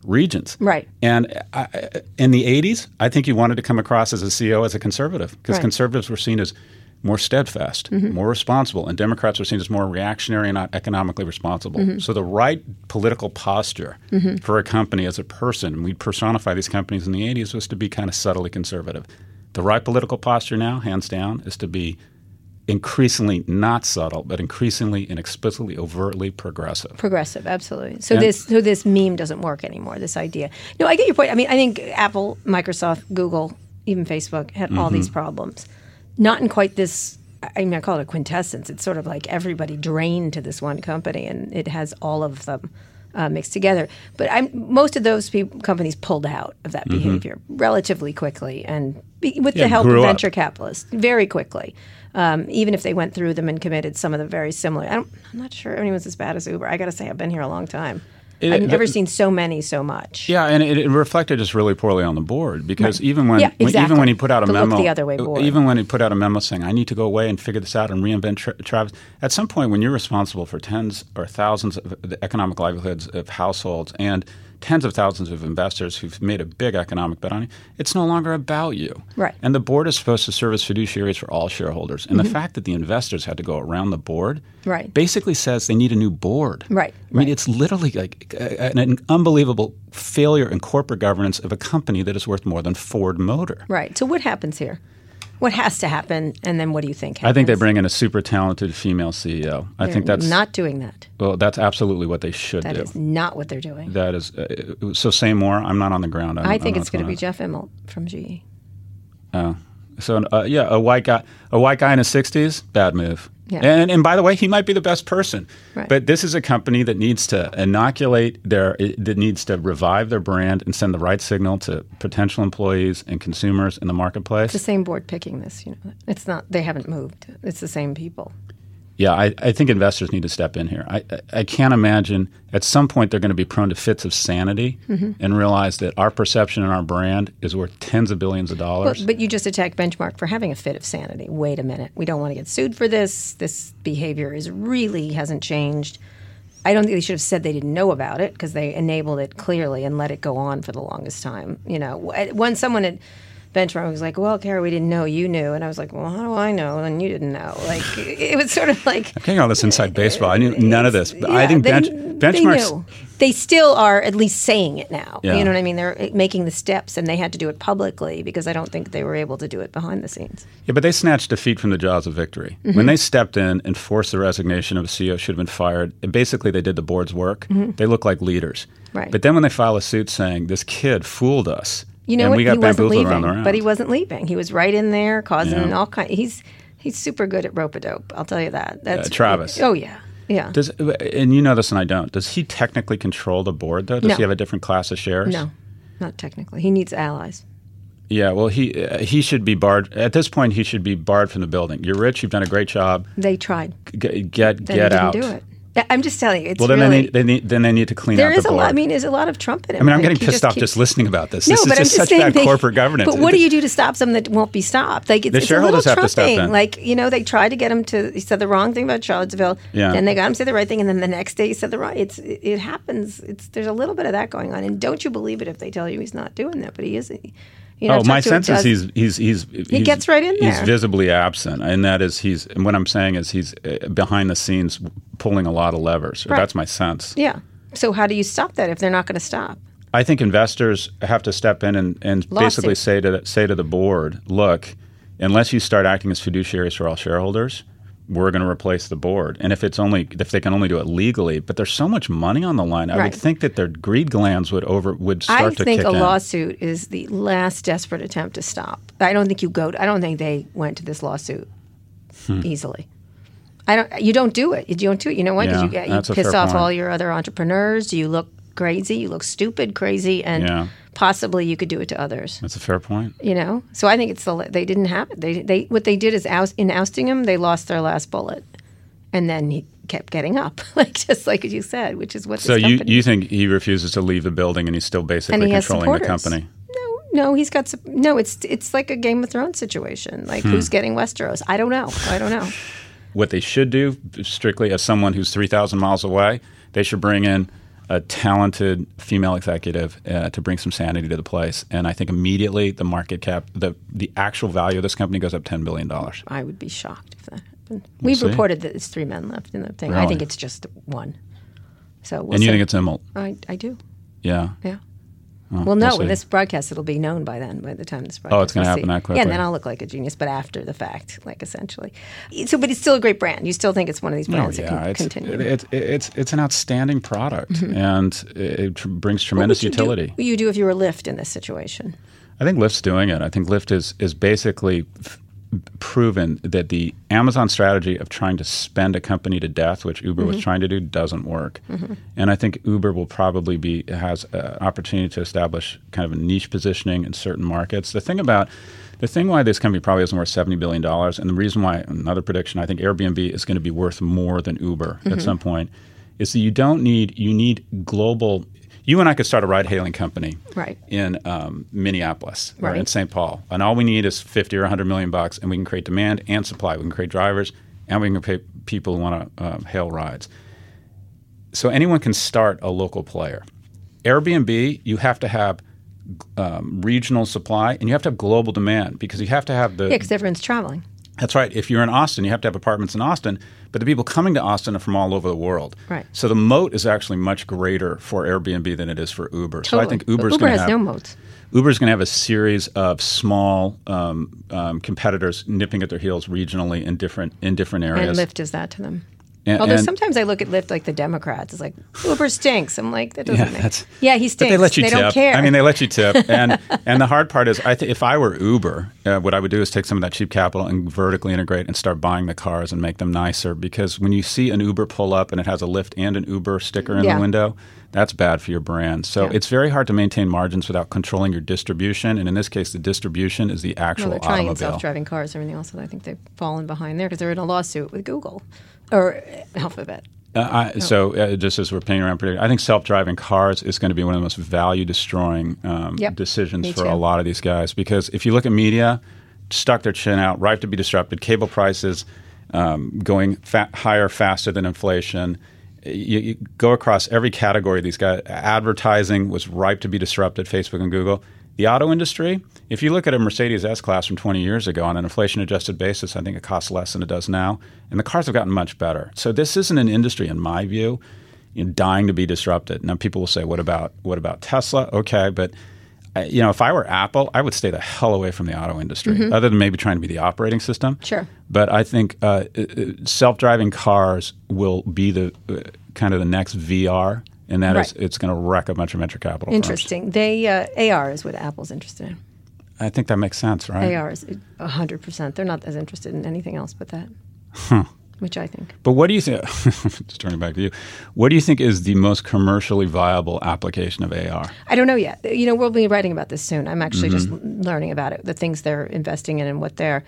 regions. Right. And I, I- in the 80s, I think you wanted to come across as a CEO as a conservative because Right. Mm-hmm. conservatives were seen as more steadfast, more responsible, and Democrats are seen as more reactionary and not economically responsible. Mm-hmm. So the right political posture for a company as a person, and we personify these companies in the 80s, was to be kind of subtly conservative. The right political posture now, hands down, is to be increasingly not subtle, but increasingly and explicitly, overtly progressive. Progressive, absolutely. So And- this so this meme doesn't work anymore. This idea. No, I get your point. I mean, I think Apple, Microsoft, Google, even Facebook had all Mm-hmm. these problems. Not in quite this. I mean, I call it a quintessence. It's sort of like everybody drained to this one company, and it has all of them uh, mixed together. But I'm, most of those companies pulled out of that behavior relatively quickly, and be, with Mm-hmm. Yeah, the help of up. venture capitalists, very quickly. Um, even if they went through them and committed some of the very similar. I don't, I'm not sure anyone's as bad as Uber. I got to say, I've been here a long time. It- I've never the- seen so many so much. Yeah, and it, it reflected just really poorly on the board because even when, Yeah, when- even when he put out a look memo, the other way uh, board. even when he put out a memo saying I need to go away and figure this out and reinvent tra- Travis. At some point, when you're responsible for tens or thousands of the economic livelihoods of households and tens of thousands of investors who've made a big economic bet on you, it's no longer about you. Right. And the board is supposed to serve as fiduciaries for all shareholders. And the fact that the investors had to go around the board Mm-hmm. Right. basically says they need a new board. Right, I mean, right. it's literally like an, an unbelievable failure in corporate governance of a company that is worth more than Ford Motor. Right. So what happens here? What has to happen, and then what do you think? I think they bring in a super talented female CEO. I They're think that's not doing that. well. That's absolutely what they should That do. is not what they're doing. that is uh, so. Say more. I'm not on the ground. I, I think it's going to be. Jeff Immelt from GE. Oh. So uh, yeah, a white guy, a white guy in his 60s, bad move. Yeah. And and by the way, he might be the best person. Right. But this is a company that needs to inoculate their that needs to revive their brand and send the right signal to potential employees and consumers in the marketplace. It's the same board picking this. You know, it's not. They haven't moved. It's the same people. Yeah, I, I think investors need to step in here. I, I, can't imagine at some point they're going to be prone to fits of sanity Mm-hmm. and realize that our perception and our brand is worth tens of billions of dollars. but you just attacked Benchmark for having a fit of sanity. Wait a minute. We don't want to get sued for this. This behavior is really hasn't changed. I don't think they should have said they didn't know about it because they enabled it clearly and let it go on for the longest time. You know, Wh- when someone at Benchmark was like, "Well, Kara, we didn't know you knew," and I was like, "Well, how do I know?" And you didn't know. Like it was sort of like I'm getting all this inside baseball. I knew none of this. But I Yeah, think they, bench, they benchmarks. knew. They still are at least saying it now. Yeah. You know what I mean? They're making the steps, and they had to do it publicly because I don't think they were able to do it behind the scenes. Yeah, but they snatched defeat from the jaws of victory. Mm-hmm. When they stepped in and forced the resignation of a CEO should have been fired, and basically they did the board's work. They look like leaders. Mm-hmm. Right. But then when they file a suit saying this kid fooled us, You know and what? we got he wasn't around leaving, but he wasn't leaving. He was right in there, causing Yeah. all kind. He's he's super good at rope a dope. I'll tell you that. That's Travis. Oh yeah, yeah. Does and you know this and I don't. Does he technically control the board though? Does No. he have a different class of shares? no, not technically. He needs allies. Yeah, well, he uh, he should be barred at this point. He should be barred from the building. You're rich. You've done a great job. They tried. G- get Then get didn't out. do it. I'm just telling you. It's Well, then really, they need, they need then they need to clean there out is the a lot. I mean, there's a lot of Trump in it. I mean, I'm getting he pissed off keeps- just listening about this. No, this but is I'm just just such bad they- corporate governance. But what do you do to stop something that won't be stopped? Like it's, The it's a little have to step Trumping. Like you know, they tried to get him to. He said the wrong thing about Charlottesville. Yeah. Then they got him to say the right thing, and then the next day he said the right. It's it, it happens. It's there's a little bit of that going on, and don't you believe it if they tell you he's not doing that, but he is. You know, Oh, my sense is dozen- he's he's he's he gets right in there. He's visibly absent, and that is he's. And what I'm saying is he's uh, behind the scenes pulling a lot of levers. Right. That's my sense. Yeah. So how do you stop that if they're not going to stop? I think investors have to step in and, and basically say to say to the board, look, unless you start acting as fiduciaries for all shareholders, we're going to replace the board. And if it's only if they can only do it legally, but there's so much money on the line, I would think that their greed glands would over would start I to think kick a in. lawsuit is the last desperate attempt to stop. I don't think you go. I don't think they went to this lawsuit Hmm. easily. I don't. You don't do it. You don't do it. You know what? Yeah, you get you piss off point. all your other entrepreneurs. You look crazy? You look stupid, crazy, and Yeah. possibly you could do it to others. That's a fair point. You know. So I think it's the they didn't have it. They they what they did is oust, in ousting him, they lost their last bullet, and then he kept getting up, like just like you said, which is what. So you, company- you think he refuses to leave the building and he's still basically he controlling the company? No, no, he's got no. It's it's like a Game of Thrones situation. Like who's Hmm. getting Westeros? I don't know. I don't know. What they should do, strictly as someone who's 3,000 miles away, they should bring in a talented female executive uh, to bring some sanity to the place. And I think immediately the market cap, the, the actual value of this company goes up $10 billion. I would be shocked if that happened. We've see. reported that it's three men left in the thing. I think it's just one. So we'll and you see. think it's Immelt? I I do. Yeah. Yeah. Well, Well, no. we'll when this broadcast, it'll be known by then. By the time this broadcast, Oh, it's gonna we'll happen see. that Yeah, quickly. and then I'll look like a genius, but after the fact, like essentially. So, but it's still a great brand. You still think it's one of these Oh, brands yeah, that can it's, continue. it- it's it's it's an outstanding product, mm-hmm. and it tr- brings What tremendous would you do- utility. What would you do if you were Lyft in this situation? I think Lyft's doing it. I think Lyft is is basically f- proven that the Amazon strategy of trying to spend a company to death, which Uber was mm-hmm. trying to do, doesn't work. Mm-hmm. And I think Uber will probably be has an opportunity to establish kind of a niche positioning in certain markets. The thing about the thing why this company probably isn't worth seventy billion dollars, and the reason why another prediction I think Airbnb is going to be worth more than Uber at mm-hmm. some point, is that you don't need you need global. You and I could start a ride-hailing company Right. in um, Minneapolis or in St. Paul, and all we need is fifty or hundred million bucks, and we can create demand and supply. We can create drivers, and we can pay people who want to uh, hail rides. So anyone can start a local player. Airbnb, you have to have um, regional supply, and you have to have global demand because you have to have the Yeah, because everyone's traveling. That's right. If you're in Austin, you have to have apartments in Austin, but the people coming to Austin are from all over the world. Right. So the moat is actually much greater for Airbnb than it is for Uber. So I think Totally. Uber's Uber going has to have no moats. Uber's going to have a series of small um, um, competitors nipping at their heels regionally in different in different areas. And. Lyft is that to them. And- Although and- sometimes I look at Lyft like the Democrats. It's like Uber stinks. I'm like that doesn't Yeah, make. that's- yeah, he stinks. they let you tip. don't care. I mean, they let you tip, and and the hard part is, I th- if I were Uber, uh, what I would do is take some of that cheap capital and vertically integrate and start buying the cars and make them nicer. Because when you see an Uber pull up and it has a Lyft and an Uber sticker in Yeah. the window, that's bad for your brand. So Yeah. it's very hard to maintain margins without controlling your distribution. And in this case, the distribution is the actual they're trying in automobile. self-driving cars and everything else. And I think they've fallen behind there because they're in a lawsuit with Google or Alphabet. Uh, I, So, uh, just as we're paying around, pretty, I think self-driving cars is going to be one of the most value-destroying um, Yep. decisions Me for too. a lot of these guys. Because if you look at media, stuck their chin out, ripe to be disrupted, cable prices um, going fa- higher faster than inflation. You, you go across every category. These guys, advertising was ripe to be disrupted. Facebook and Google. The auto industry, if you look at a Mercedes S Class from 20 years ago on an inflation adjusted basis, I think it costs less than it does now. And the cars have gotten much better. So this isn't an industry, in my view, you know, dying to be disrupted. Now people will say, what about, what about Tesla? Okay, but uh, you know, if I were Apple, I would stay the hell away from the auto industry, other than maybe trying to be the operating system. Mm-hmm. Sure. But I think uh, uh, self-driving cars will be the uh, kind of the next VR, and that is Right. it's going to wreck a bunch of venture capital. firms. Interesting. They uh, AR is what Apple's interested in. I think that makes sense, right? AR is hundred percent. They're not as interested in anything else but that. Which I think. But what do you think? just turning back to you, what do you think is the most commercially viable application of AR? I don't know yet. You know, we'll be writing about this soon. I'm actually just Mm-hmm. learning about it, the things they're investing in and what they're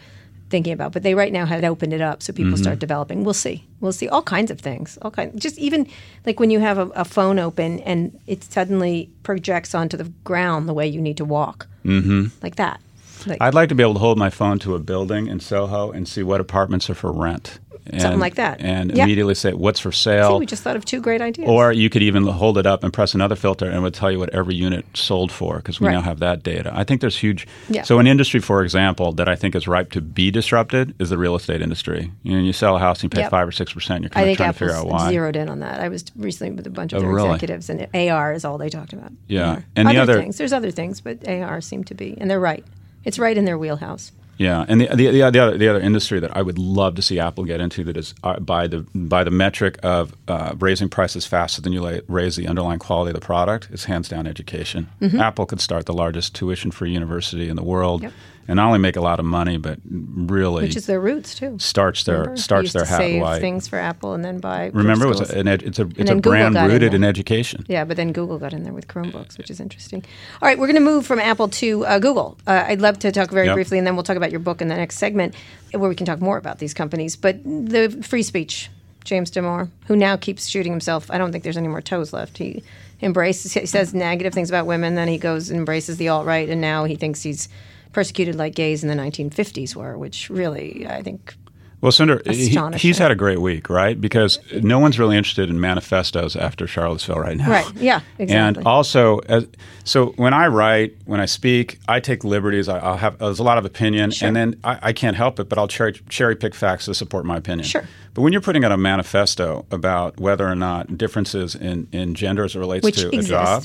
thinking about. But they right now had opened it up so people Mm-hmm. start developing. We'll see. We'll see all kinds of things. All kind, just even like when you have a, a phone open and it suddenly projects onto the ground the way you need to walk, mm-hmm. like that. Like, I'd like to be able to hold my phone to a building in Soho and see what apartments are for rent. And, Something like that. And Yeah. immediately say, what's for see, sale? we just thought of two great ideas. Or you could even hold it up and press another filter, and it would tell you what every unit sold for because we Right. now have that data. I think there's huge. Yeah. So, an industry, for example, that I think is ripe to be disrupted is the real estate industry. You know, you sell a house and you pay Yep. five or six percent. You're I of think trying Apple's to figure out why. zeroed in on that. I was recently with a bunch of Oh, their really? executives, and AR is all they talked about. Yeah. AR. And the other other- things, there's other things, but AR seemed to be, and they're right. It's right in their wheelhouse. Yeah, and the, the the the other the other industry that I would love to see Apple get into that is uh, by the by the metric of uh, raising prices faster than you la- raise the underlying quality of the product is hands down education. Apple could start the largest tuition free university in the world, Mm-hmm. Yep. And not only make a lot of money, but really which is their roots too. starts their Remember? starts their hat save white. things for Apple and then buy. Remember, it an ed- it's a it's a brand got in rooted in education. Yeah, but then Google got in there with Chromebooks, which is interesting. All right, we're going to move from Apple to uh, Google. Uh, I'd love to talk very Yep. briefly, and then we'll talk about your book in the next segment, where we can talk more about these companies. But the free speech, James Damore, who now keeps shooting himself. I don't think there's any more toes left. He embraces, he says negative things about women, then he goes and embraces the alt right, and now he thinks he's persecuted like gays in the 1950s were, which really, I think, Well, Sundar, he, he's had a great week, right? Because no one's really interested in manifestos after Charlottesville right now. right? Yeah, exactly. And also, as, so when I write, when I speak, I take liberties. I, I'll have there's a lot of opinion, Sure. and then I, I can't help it, but I'll cherry, cherry pick facts to support my opinion. Sure. But when you're putting out a manifesto about whether or not differences in, in gender as it relates Which to exist. a job,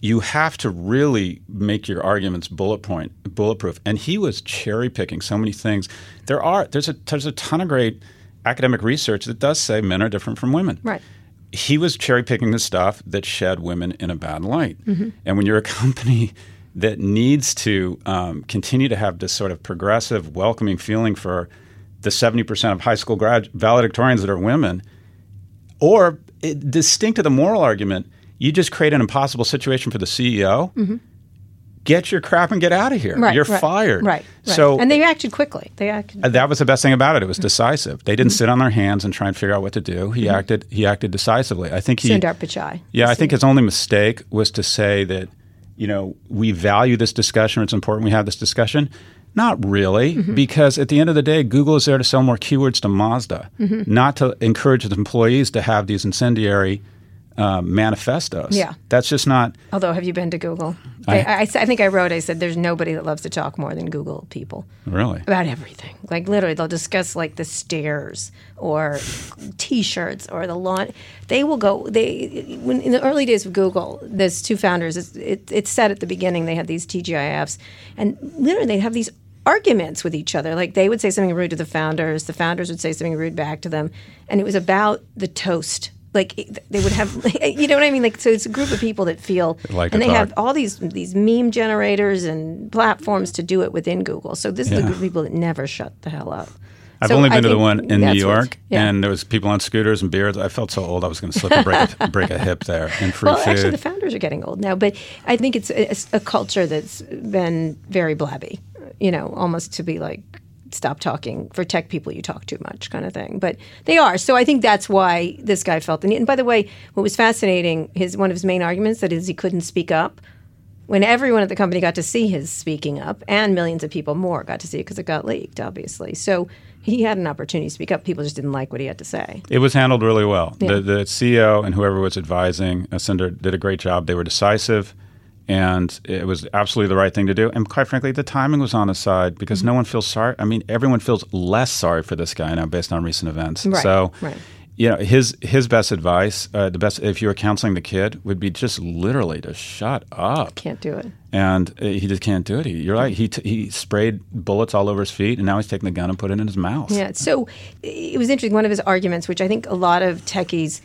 you have to really make your arguments bullet point bulletproof. And he was cherry picking so many things. There are there's a there's a ton of great academic research that does say men are different from women right. he was cherry picking the stuff that shed women in a bad light. Mm-hmm. And when you're a company that needs to um, continue to have this sort of progressive, welcoming feeling for the 70% of high school grad- valedictorians that are women, or it, distinct to the moral argument, you just create an impossible situation for the CEO. get your crap and get out of here. Right, You're right, fired. Right, right. So and they acted quickly. They acted. uh, that was the best thing about it. It was decisive. They didn't sit on their hands and try and figure out what to do. He acted. He acted decisively. I think he. Sundar Pichai. Yeah, I think his only mistake was to say that, you know, we value this discussion. It's important we have this discussion. Not really, Mm-hmm. because at the end of the day, Google is there to sell more keywords to Mazda, Mm-hmm. not to encourage its employees to have these incendiary uh, manifestos. Yeah. that's just not. Although, have you been to Google? I- I, I, I think I wrote. I said, "There's nobody that loves to talk more than Google people Really, about everything. Like literally, they'll discuss like the stairs or T-shirts or the lawn. They will go. They when in the early days of Google, there's two founders. It's, it, it's said at the beginning they had these TGIFs, and literally they have these arguments with each other. Like they would say something rude to the founders, the founders would say something rude back to them, and it was about the toast. Like they would have, you know what I mean? Like so, it's a group of people that feel, Like and they have all these these meme generators and platforms to do it within Google. So this is a group of people that never shut the hell up. I've So only I been to the one in New York, yeah. and there was people on scooters and beards. I felt so old, I was going to slip and break a, break a hip there. And free well, food. actually, the founders are getting old now, but I think it's a, it's a culture that's been very blabby. You know, almost to be like, stop talking for tech people. You talk too much, kind of thing. But they are. So I think that's why this guy felt the need. And by the way, what was fascinating, his one of his main arguments that is he couldn't speak up. When everyone at the company got to see his speaking up, and millions of people more got to see it because it got leaked, obviously. So he had an opportunity to speak up. People just didn't like what he had to say. It was handled really well. Yeah. The, the CEO and whoever was advising uh, Sundar did a great job. They were decisive, and it was absolutely the right thing to do. And quite frankly, the timing was on his side because Mm-hmm. no one feels sorry. I mean, everyone feels less sorry for this guy now based on recent events. Right, So, right. you know, his his best advice, uh, the best if you were counseling the kid, would be just literally to shut up. Can't do it. And uh, he just can't do it. He, you're right. He t- he sprayed bullets all over his feet, and now he's taking the gun and put it in his mouth. Yeah. So it was interesting. One of his arguments, which I think a lot of techies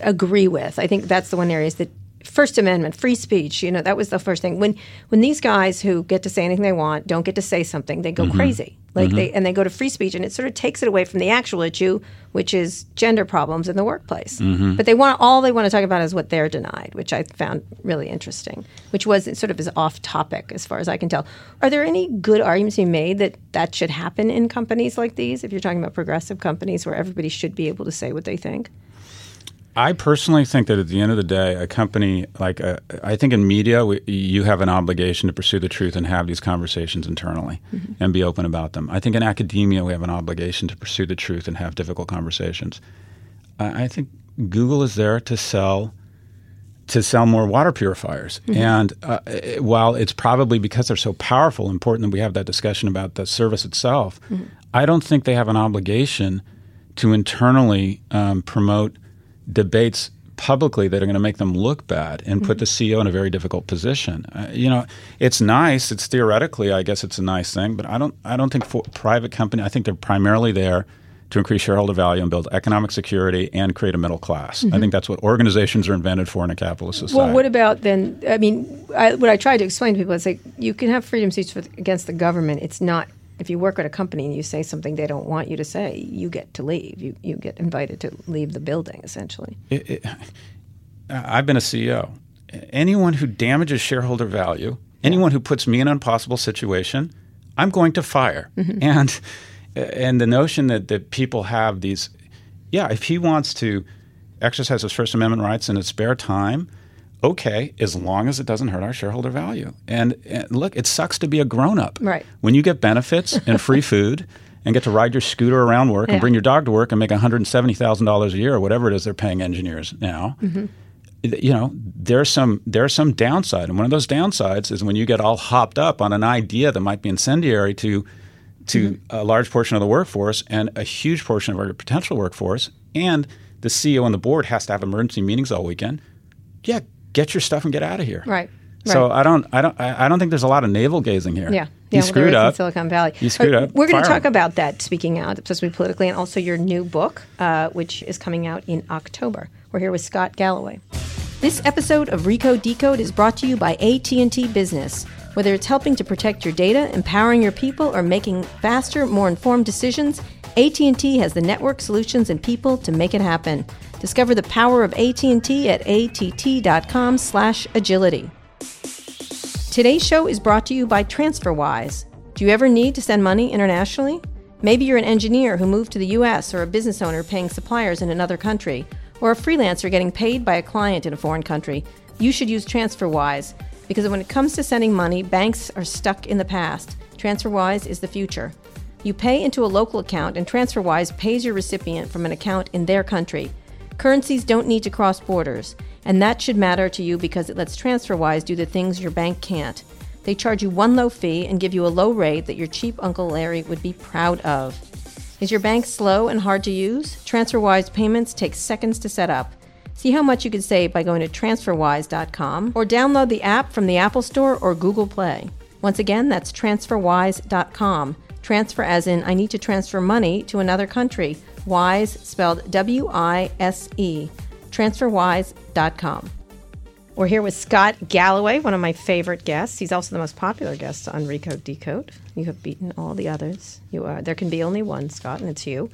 agree with, I think that's the one area is that First Amendment, free speech. You know, that was the first thing. When when these guys who get to say anything they want don't get to say something, they go mm-hmm. crazy. Like they mm-hmm. and they go to free speech, and it sort of takes it away from the actual issue, which is gender problems in the workplace. Mm-hmm. But they want all they want to talk about is what they're denied, which I found really interesting. Which was sort of as off topic as far as I can tell. Are there any good arguments you made that that should happen in companies like these? If you're talking about progressive companies where everybody should be able to say what they think. I personally think that at the end of the day, a company like uh, I think in media, we, you have an obligation to pursue the truth and have these conversations internally and be open about them. I think in academia, we have an obligation to pursue the truth and have difficult conversations. I, I think Google is there to sell to sell more water purifiers. And uh, while it's probably because they're so powerful important that we have that discussion about the service itself, I don't think they have an obligation to internally um, promote debates publicly that are going to make them look bad and put the CEO in a very difficult position. Uh, you know, it's nice. It's theoretically, I guess, it's a nice thing, but I don't. I don't think for private company. I think they're primarily there to increase shareholder value and build economic security and create a middle class. I think that's what organizations are invented for in a capitalist society. Well, what about then? I mean, I, what I try to explain to people is like you can have freedom speech for, against the government. It's not if you work at a company and you say something they don't want you to say, you get to leave. You you get invited to leave the building essentially. it, it, I've been a CEO. Anyone who damages shareholder value, anyone who puts me in an impossible situation, I'm going to fire. Mm-hmm. And uh, and the notion that, that people have these, yeah, if he wants to exercise his First Amendment rights in his spare time, okay, as long as it doesn't hurt our shareholder value. And, and look, it sucks to be a grown up. Right. When you get benefits and free food and get to ride your scooter around work Yeah. and bring your dog to work and make $170,000 a year or whatever it is they're paying engineers now. Mm-hmm. You know, there's some there's some downside, and one of those downsides is when you get all hopped up on an idea that might be incendiary to to mm-hmm. a large portion of the workforce and a huge portion of our potential workforce, and the CEO and the board has to have emergency meetings all weekend. Yeah, get your stuff and get out of here. Right. So Right. I don't I don't I I don't think there's a lot of navel gazing here. Yeah. You yeah, well, screwed is up. Silicon Valley. You screwed Uh, up. We're going to talk him. about that speaking out, supposed to be politically, and also your new book, uh, which is coming out in October. We're here with Scott Galloway. This episode of Recode Decode is brought to you by AT&T Business. Whether it's helping to protect your data, empowering your people, or making faster, more informed decisions, AT&T has the network solutions and people to make it happen. Discover the power of AT&T at att.com/agility. Today's show is brought to you by TransferWise. Do you ever need to send money internationally? Maybe you're an engineer who moved to the US or a business owner paying suppliers in another country, or a freelancer getting paid by a client in a foreign country. You should use TransferWise because when it comes to sending money, banks are stuck in the past. TransferWise is the future. You pay into a local account, and TransferWise pays your recipient from an account in their country. Currencies don't need to cross borders, and that should matter to you because it lets TransferWise do the things your bank can't. They charge you one low fee and give you a low rate that your cheap Uncle Larry would be proud of. Is your bank slow and hard to use? TransferWise payments take seconds to set up. See how much you could save by going to transferwise.com or download the app from the Apple Store or Google Play. Once again, that's transferwise.com. Transfer as in I need to transfer money to another country. Wise spelled W I S E. Transferwise.com. We're here with Scott Galloway, one of my favorite guests. He's also the most popular guest on Recode Decode. You have beaten all the others. You are there can be only one, Scott, and it's you.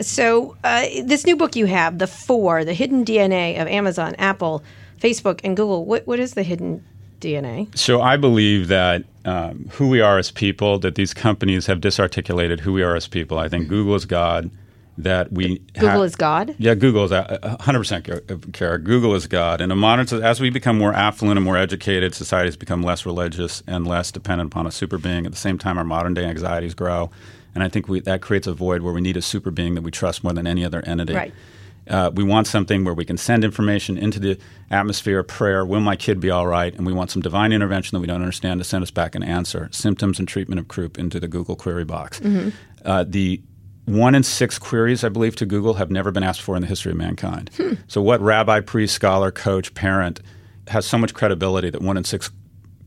So uh, this new book you have, the four, the hidden DNA of Amazon, Apple, Facebook, and Google. What what is the hidden DNA? So I believe that um, who we are as people, that these companies have disarticulated who we are as people. I think Google is God. That we Google ha- is God. Yeah, Google is a hundred percent Kara. Google is God. And a modern, as we become more affluent and more educated, society has become less religious and less dependent upon a super being. At the same time, our modern day anxieties grow, and I think we, that creates a void where we need a super being that we trust more than any other entity. Right. Uh, we want something where we can send information into the atmosphere of prayer. Will my kid be all right? And we want some divine intervention that we don't understand to send us back an answer. Symptoms and treatment of croup into the Google query box. Uh, the one in six queries, I believe, to Google have never been asked for in the history of mankind. So, what rabbi, priest, scholar, coach, parent has so much credibility that one in six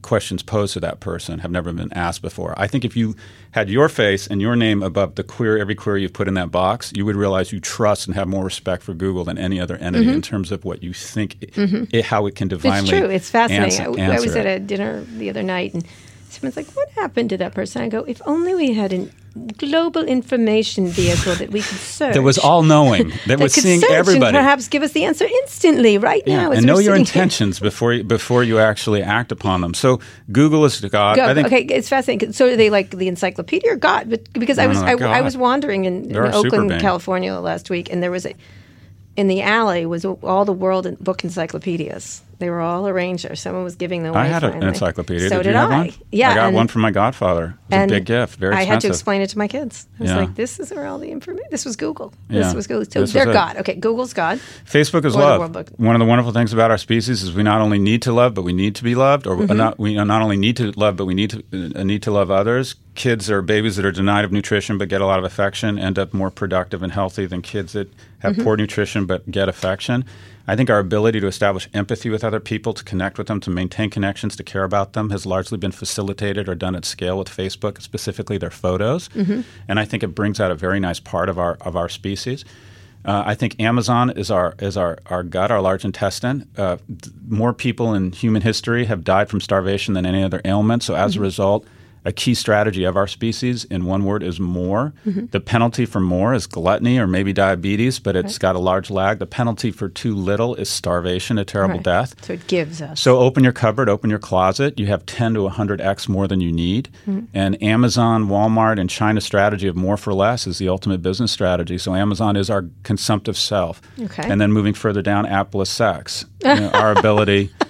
questions posed to that person have never been asked before. I think if you had your face and your name above the query, every query you've put in that box, you would realize you trust and have more respect for Google than any other entity mm-hmm. in terms of what you think, it, it- how it can divinely. It's true. It's fascinating. Answer, I, I was at a dinner the other night, and someone's like, "What happened to that person?" I go, "If only we had a global information vehicle that we could search." that was all knowing, that, that was seeing everybody. and perhaps give us the answer instantly right Yeah, now. as and know your sitting here. intentions before you, before you actually act upon them. So Google is God. Go, I think okay, it's fascinating. So are they like the encyclopedia or God? But because I was I, I was wandering in, in They're our super Oakland. California last week, and there was a in the alley was all the world book encyclopedias. They were all arranged there. Someone was giving them away. I had a- an encyclopedia. So did, did, you have I. one? Yeah, I got one from my godfather. It was a big gift. Very Expensive. I had to explain it to my kids. I was Yeah. like, "This is where all the information. This was Google. This Yeah. was Google. So This they're. God. Okay, Google's God. Facebook is Or love. One of the wonderful things about our species is we not only need to love, but we need to be loved, or Mm-hmm. not. We not only need to love, but we need to uh, need to love others. Kids or babies that are denied of nutrition but get a lot of affection end up more productive and healthy than kids that have Mm-hmm. poor nutrition but get affection. I think our ability to establish empathy with other people, to connect with them, to maintain connections, to care about them, has largely been facilitated or done at scale with Facebook, specifically their photos. Mm-hmm. And I think it brings out a very nice part of our of our species. Uh, I think Amazon is our is our, our gut, our large intestine. Uh, th- more people in human history have died from starvation than any other ailment. So as a result, a key strategy of our species, in one word, is more. The penalty for more is gluttony or maybe diabetes, but it's got a large lag. The penalty for too little is starvation, a terrible Right. death. So it gives us. So open your cupboard, open your closet. You have 10 to 100x more than you need. Mm-hmm. And Amazon, Walmart, and China's strategy of more for less is the ultimate business strategy. So Amazon is our consumptive self. Okay. And then moving further down, Apple is sex. You know, our ability.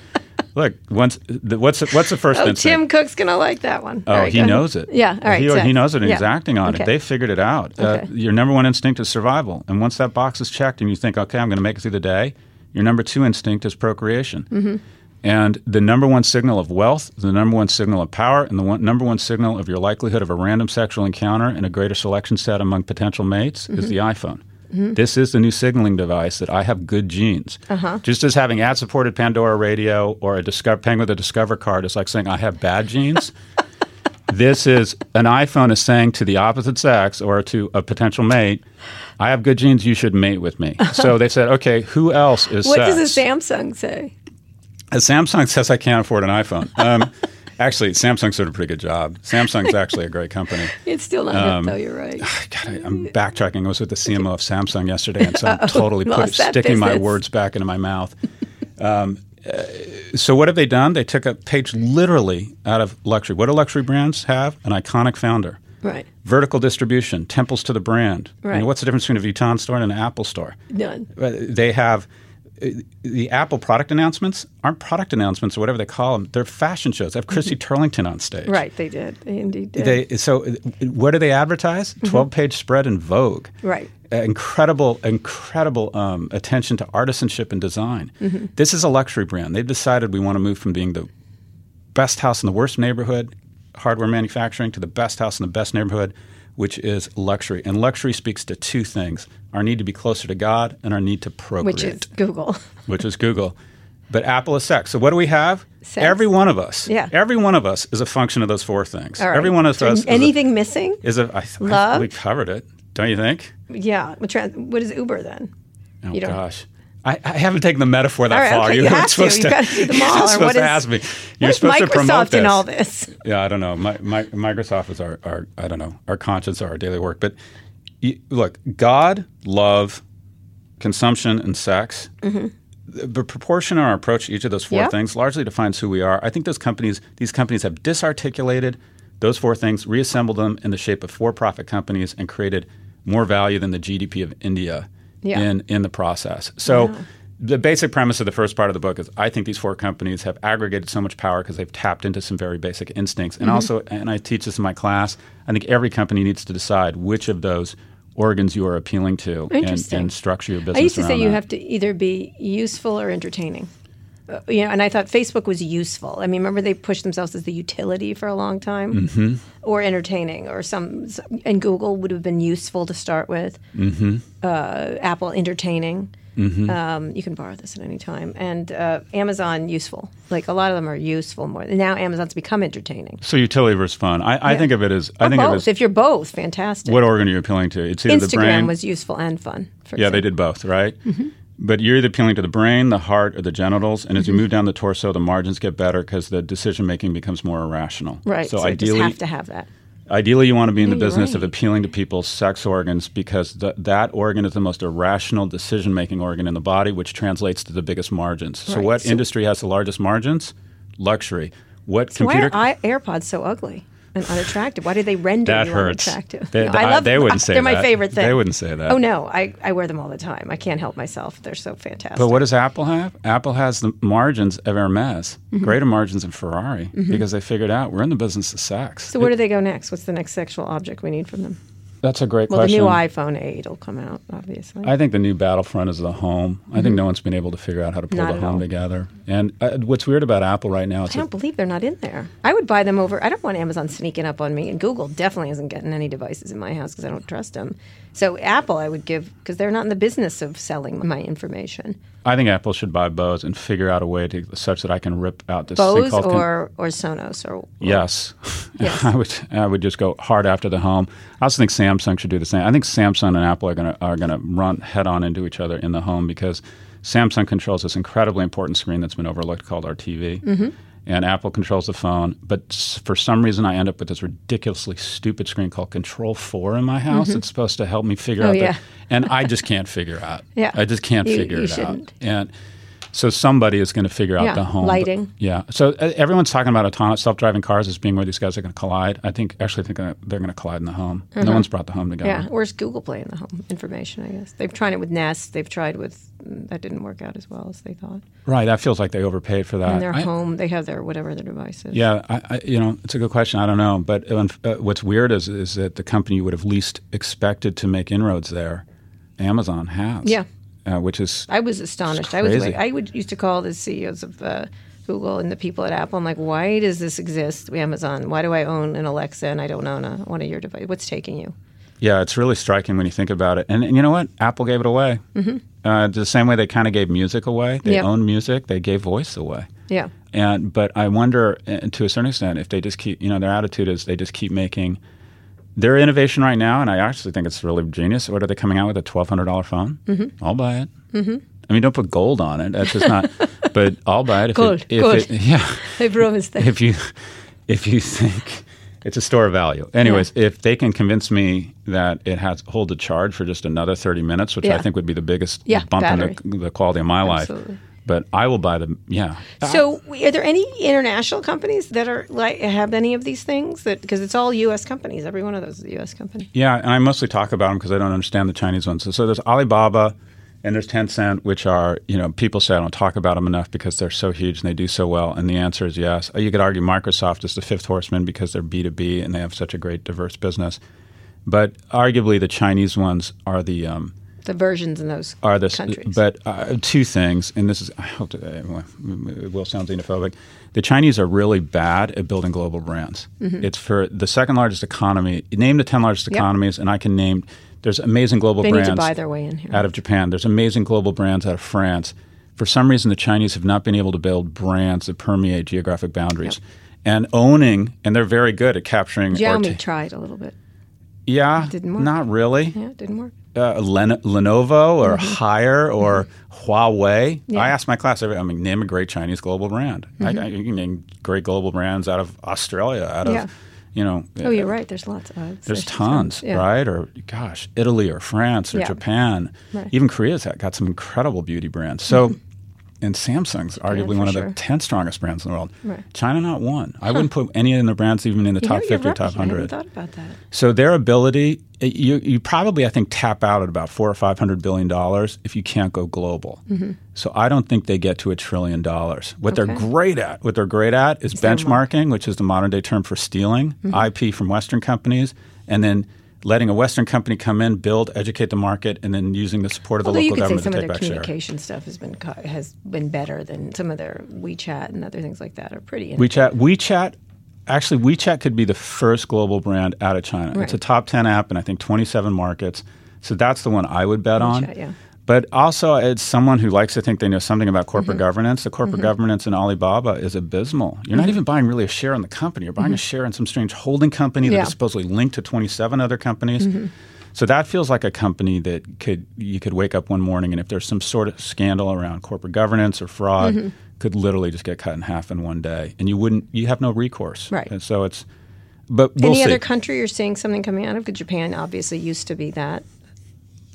Look, once the, what's the, what's the first oh, instinct? Tim Cook's gonna like that one. Oh, right, he go ahead. knows it. Yeah. All right. He, he knows it and yeah. he's acting on Okay. it. They figured it out. Okay. Uh, your number one instinct is survival. And once that box is checked and you think, okay, I'm going to make it through the day, your number two instinct is procreation. Mm-hmm. And the number one signal of wealth, the number one signal of power, and the one, number one signal of your likelihood of a random sexual encounter and a greater selection set among potential mates Mm-hmm. is the iPhone. This is the new signaling device that I have good genes. Uh-huh. Just as having ad supported Pandora radio or a Discover, paying with a Discover card is like saying I have bad genes. this is an iPhone is saying to the opposite sex or to a potential mate, I have good genes, you should mate with me. So they said, okay, who else is What sex? does a Samsung say? A Samsung says I can't afford an iPhone. Um, actually, Samsung's did a pretty good job. Samsung's actually a great company. It's still not Um, though. You're right. God, I, I'm backtracking. I was with the CMO of Samsung yesterday, and so I'm totally put, sticking my words back into my mouth. Um, uh, So what have they done? They took a page literally out of luxury. What do luxury brands have? An iconic founder. Right. Vertical distribution, temples to the brand. You know, Right. what's the difference between a Vuitton store and an Apple store? None. They have the Apple product announcements aren't product announcements or whatever they call them. They're fashion shows. They have Christy Turlington on stage. Mm-hmm. Right. They did. They indeed did. They so what do they advertise? 12 page spread in Vogue. Right. Uh, incredible, incredible um, attention to artisanship and design. This is a luxury brand. They've decided we want to move from being the best house in the worst neighborhood, hardware manufacturing, to the best house in the best neighborhood, which is luxury. And luxury speaks to two things: our need to be closer to God and our need to procreate, which is Google. which is Google. But Apple is sex. So what do we have? Sex. Every one of us. Yeah. Every one of us is a function of those four things. All right. Every one of So us. is a- anything missing? is a, I, I, Love? we covered it, don't you think? Yeah. What is Uber then? Oh You don't- gosh, I, I haven't taken the metaphor that right, far. okay, you you have to. supposed You to. gotta do them you're supposed what to is- ask me. You're supposed to promote Microsoft this. in all this? Yeah, I don't know. My, my, Microsoft is our, our, I don't know, our conscience our daily work. But you, look, God, love, consumption, and sex. The, the proportion of our approach to each of those four Mm-hmm. Yeah. things largely defines who we are. I think those companies, these companies, have disarticulated those four things, reassembled them in the shape of for-profit companies, and created more value than the GDP of India Yeah. in in the process. So. The basic premise of the first part of the book is I think these four companies have aggregated so much power because they've tapped into some very basic instincts. Mm-hmm. And also, and I teach this in my class, I think every company needs to decide which of those organs you are appealing to and, and structure your business I used to say around you that. have to either be useful or entertaining. Uh, you know, and I thought Facebook was useful. I mean, remember they pushed themselves as the utility for a long time, mm-hmm. or entertaining, or some. And Google would have been useful to start with. Mm-hmm. Uh, Apple entertaining. Mm-hmm. Um, you can borrow this at any time, and uh, Amazon useful. Like a lot of them are useful more. Now Amazon's become entertaining. So utility versus fun. I, I Yeah. think of it as I Or think of it both. as If you're both, fantastic. what organ are you appealing to? It's either the Instagram brain. was useful and fun. For yeah, they did both, right? Mm-hmm. But you're either appealing to the brain, the heart, or the genitals. And as you mm-hmm. move down the torso, the margins get better because the decision making becomes more irrational. Right. So, So, you ideally, just have to have that. Ideally, you want to be in the you're business of appealing to people's sex organs because th- that organ is the most irrational decision making organ in the body, which translates to the biggest margins. So, Right. what So- industry has the largest margins? Luxury. What So computer? why are I- AirPods so ugly and unattractive? Why do they render that you hurts. unattractive? They, No, I love they them. wouldn't say They're my favorite thing. They wouldn't say that. Oh no, I, I wear them all the time. I can't help myself. They're so fantastic. But what does Apple have? Apple has the margins of Hermes, Mm-hmm. greater margins than Ferrari, because they figured out we're in the business of sex. so where do they go next? What's the next sexual object we need from them? That's a great Well, question. the new iPhone 8 will come out, obviously. I think the new battlefront is the home. I think no one's been able to figure out how to pull Mm-hmm. Not the home all. together. And uh, what's weird about Apple right now is I don't believe they're not in there. I would buy them over. I don't want Amazon sneaking up on me, and Google definitely isn't getting any devices in my house because I don't trust them. So Apple, I would give because they're not in the business of selling my information. I think Apple should buy Bose and figure out a way to such that I can rip out this Bose called con- or or Sonos or Yes, Yes. I would. I would just go hard after the home. I also think Samsung should do the same. I think Samsung and Apple are going to are going to run head on into each other in the home because Samsung controls this incredibly important screen that's been overlooked called our TV, Mm-hmm. And Apple controls the phone. But for some reason, I end up with this ridiculously stupid screen called Control4 in my house. Mm-hmm. It's supposed to help me figure Oh, out, yeah. the, and I just can't figure out. Yeah. I just can't You- figure you it shouldn't. out. And so somebody is going to figure out Yeah, the home. lighting. Yeah. So uh, everyone's talking about autonomous self-driving cars as being where these guys are going to collide. I think actually I think uh, they're going to collide in the home. No one's brought the home together. Mm-hmm. Yeah, where's Google Play in the home information? I guess they've tried it with Nest. They've tried with mm, that didn't work out as well as they thought. Right. That feels like they overpaid for that. In their I- home, they have their whatever their device is. Yeah, I, I, you know, it's a good question. I don't know, but uh, uh, what's weird is is that the company you would have least expected to make inroads there, Amazon has. Yeah. Uh, which is I was astonished. I was. I would used to call the CEOs of uh, Google and the people at Apple. I'm like, why does this exist? Amazon. Why do I own an Alexa and I don't own a, one of your devices? What's taking you? yeah, it's really striking when you think about it. And, and you know what? Apple gave it away. Mm-hmm. Uh, the same way they kind of gave music away. They Yeah. own music. They gave voice away. Yeah. And but I wonder, uh, to a certain extent, if they just keep, you know, their attitude is they just keep making their innovation right now, and I actually think it's really genius. What are they coming out with? A twelve hundred dollar phone? Mm-hmm. I'll buy it. Mm-hmm. I mean, don't put gold on it. That's just not. but I'll buy it if Gold, it, if gold. it, yeah. I promise that. If you if you think it's a store of value. Anyways, if they can convince me that it has hold a charge for just another thirty minutes, which I think would be the biggest Yeah, bump battery. in the, the quality of my Absolutely. life. But I will buy them. Yeah. So, are there any international companies that are like have any of these things? That because it's all U.S. companies. Every one of those is a U.S. company. Yeah, and I mostly talk about them because I don't understand the Chinese ones. So, so there's Alibaba, and there's Tencent, which are you know people say I don't talk about them enough because they're so huge and they do so well. And the answer is yes. You could argue Microsoft is the fifth horseman because they're B two B and they have such a great diverse business. But arguably, the Chinese ones are the um, the versions in those are the countries. But uh, two things, and this is I hope to, uh, it will sound xenophobic. The Chinese are really bad at building global brands. Mm-hmm. It's for the second largest economy. Name the ten largest Yep. economies, and I can name. There's amazing global They need brands to buy their way in here. out of Japan. There's amazing global brands out of France. For some reason, the Chinese have not been able to build brands that permeate geographic boundaries. And owning, and they're very good at capturing. Xiaomi ta- tried a little bit. yeah, didn't work. not really Yeah, it didn't work. Uh, Len- Lenovo or Haier or Huawei. Mm-hmm. Yeah. I ask my class, every, I mean, name a great Chinese global brand. Mm-hmm. I, you can name great global brands out of Australia, out of, you know. Oh, you're right. There's lots of. I There's tons, Yeah. right? Or gosh, Italy or France or Yeah. Japan. Right. Even Korea's got some incredible beauty brands. So, and Samsung's arguably for one of sure. the 10 strongest brands in the world. Right. China not one. I wouldn't put any of the brands even in the You top know, 50 or right. top I hadn't 100. thought about that. So their ability, you, you probably I think tap out at about four or five hundred billion dollars if you can't go global. Mm-hmm. So I don't think they get to a trillion dollars. What they're great at, what they're great at, is benchmarking, which is the modern day term for stealing mm-hmm. IP from Western companies, and then letting a Western company come in, build, educate the market, and then using the support of the Although you local could say government some of take their back share. communication stuff has been co- has been better than some of their WeChat and other things like that are pretty. WeChat, WeChat, actually, WeChat could be the first global brand out of China. Right. It's a top 10 app in, I think, 27 markets. So that's the one I would bet on. Yeah. But also, as someone who likes to think they know something about corporate Mm-hmm. governance. The corporate governance in Alibaba is abysmal. You're not even buying really a share in the company. You're buying a share in some strange holding company that Mm-hmm. Yeah. is supposedly linked to 27 other companies. So that feels like a company that could you could wake up one morning and if there's some sort of scandal around corporate governance or fraud, Mm-hmm. could literally just get cut in half in one day, and you wouldn't you have no recourse. Right. And so it's, but we'll Any see. other country you're seeing something coming out of? Because Japan obviously used to be that.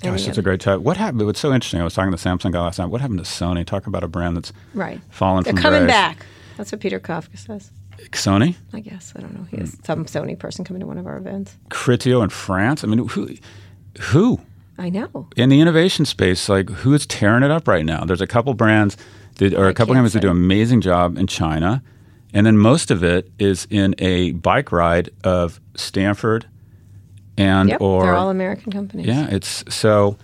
Gosh, that's a great time. What happened? It's so interesting. I was talking to the Samsung guy last night. What happened to Sony? Talk about a brand that's right. fallen They're coming grace. back. That's what Peter Kafka says. Sony, I guess I don't know. He has mm. some Sony person coming to one of our events. Criteo in France. I mean, who, who I know. in the innovation space? Like, who is tearing it up right now? There's a couple brands that, or a I couple can't companies that do an amazing job in China, and then most of it is in a bike ride of Stanford and Yep, or they're all American companies. yeah. It's so.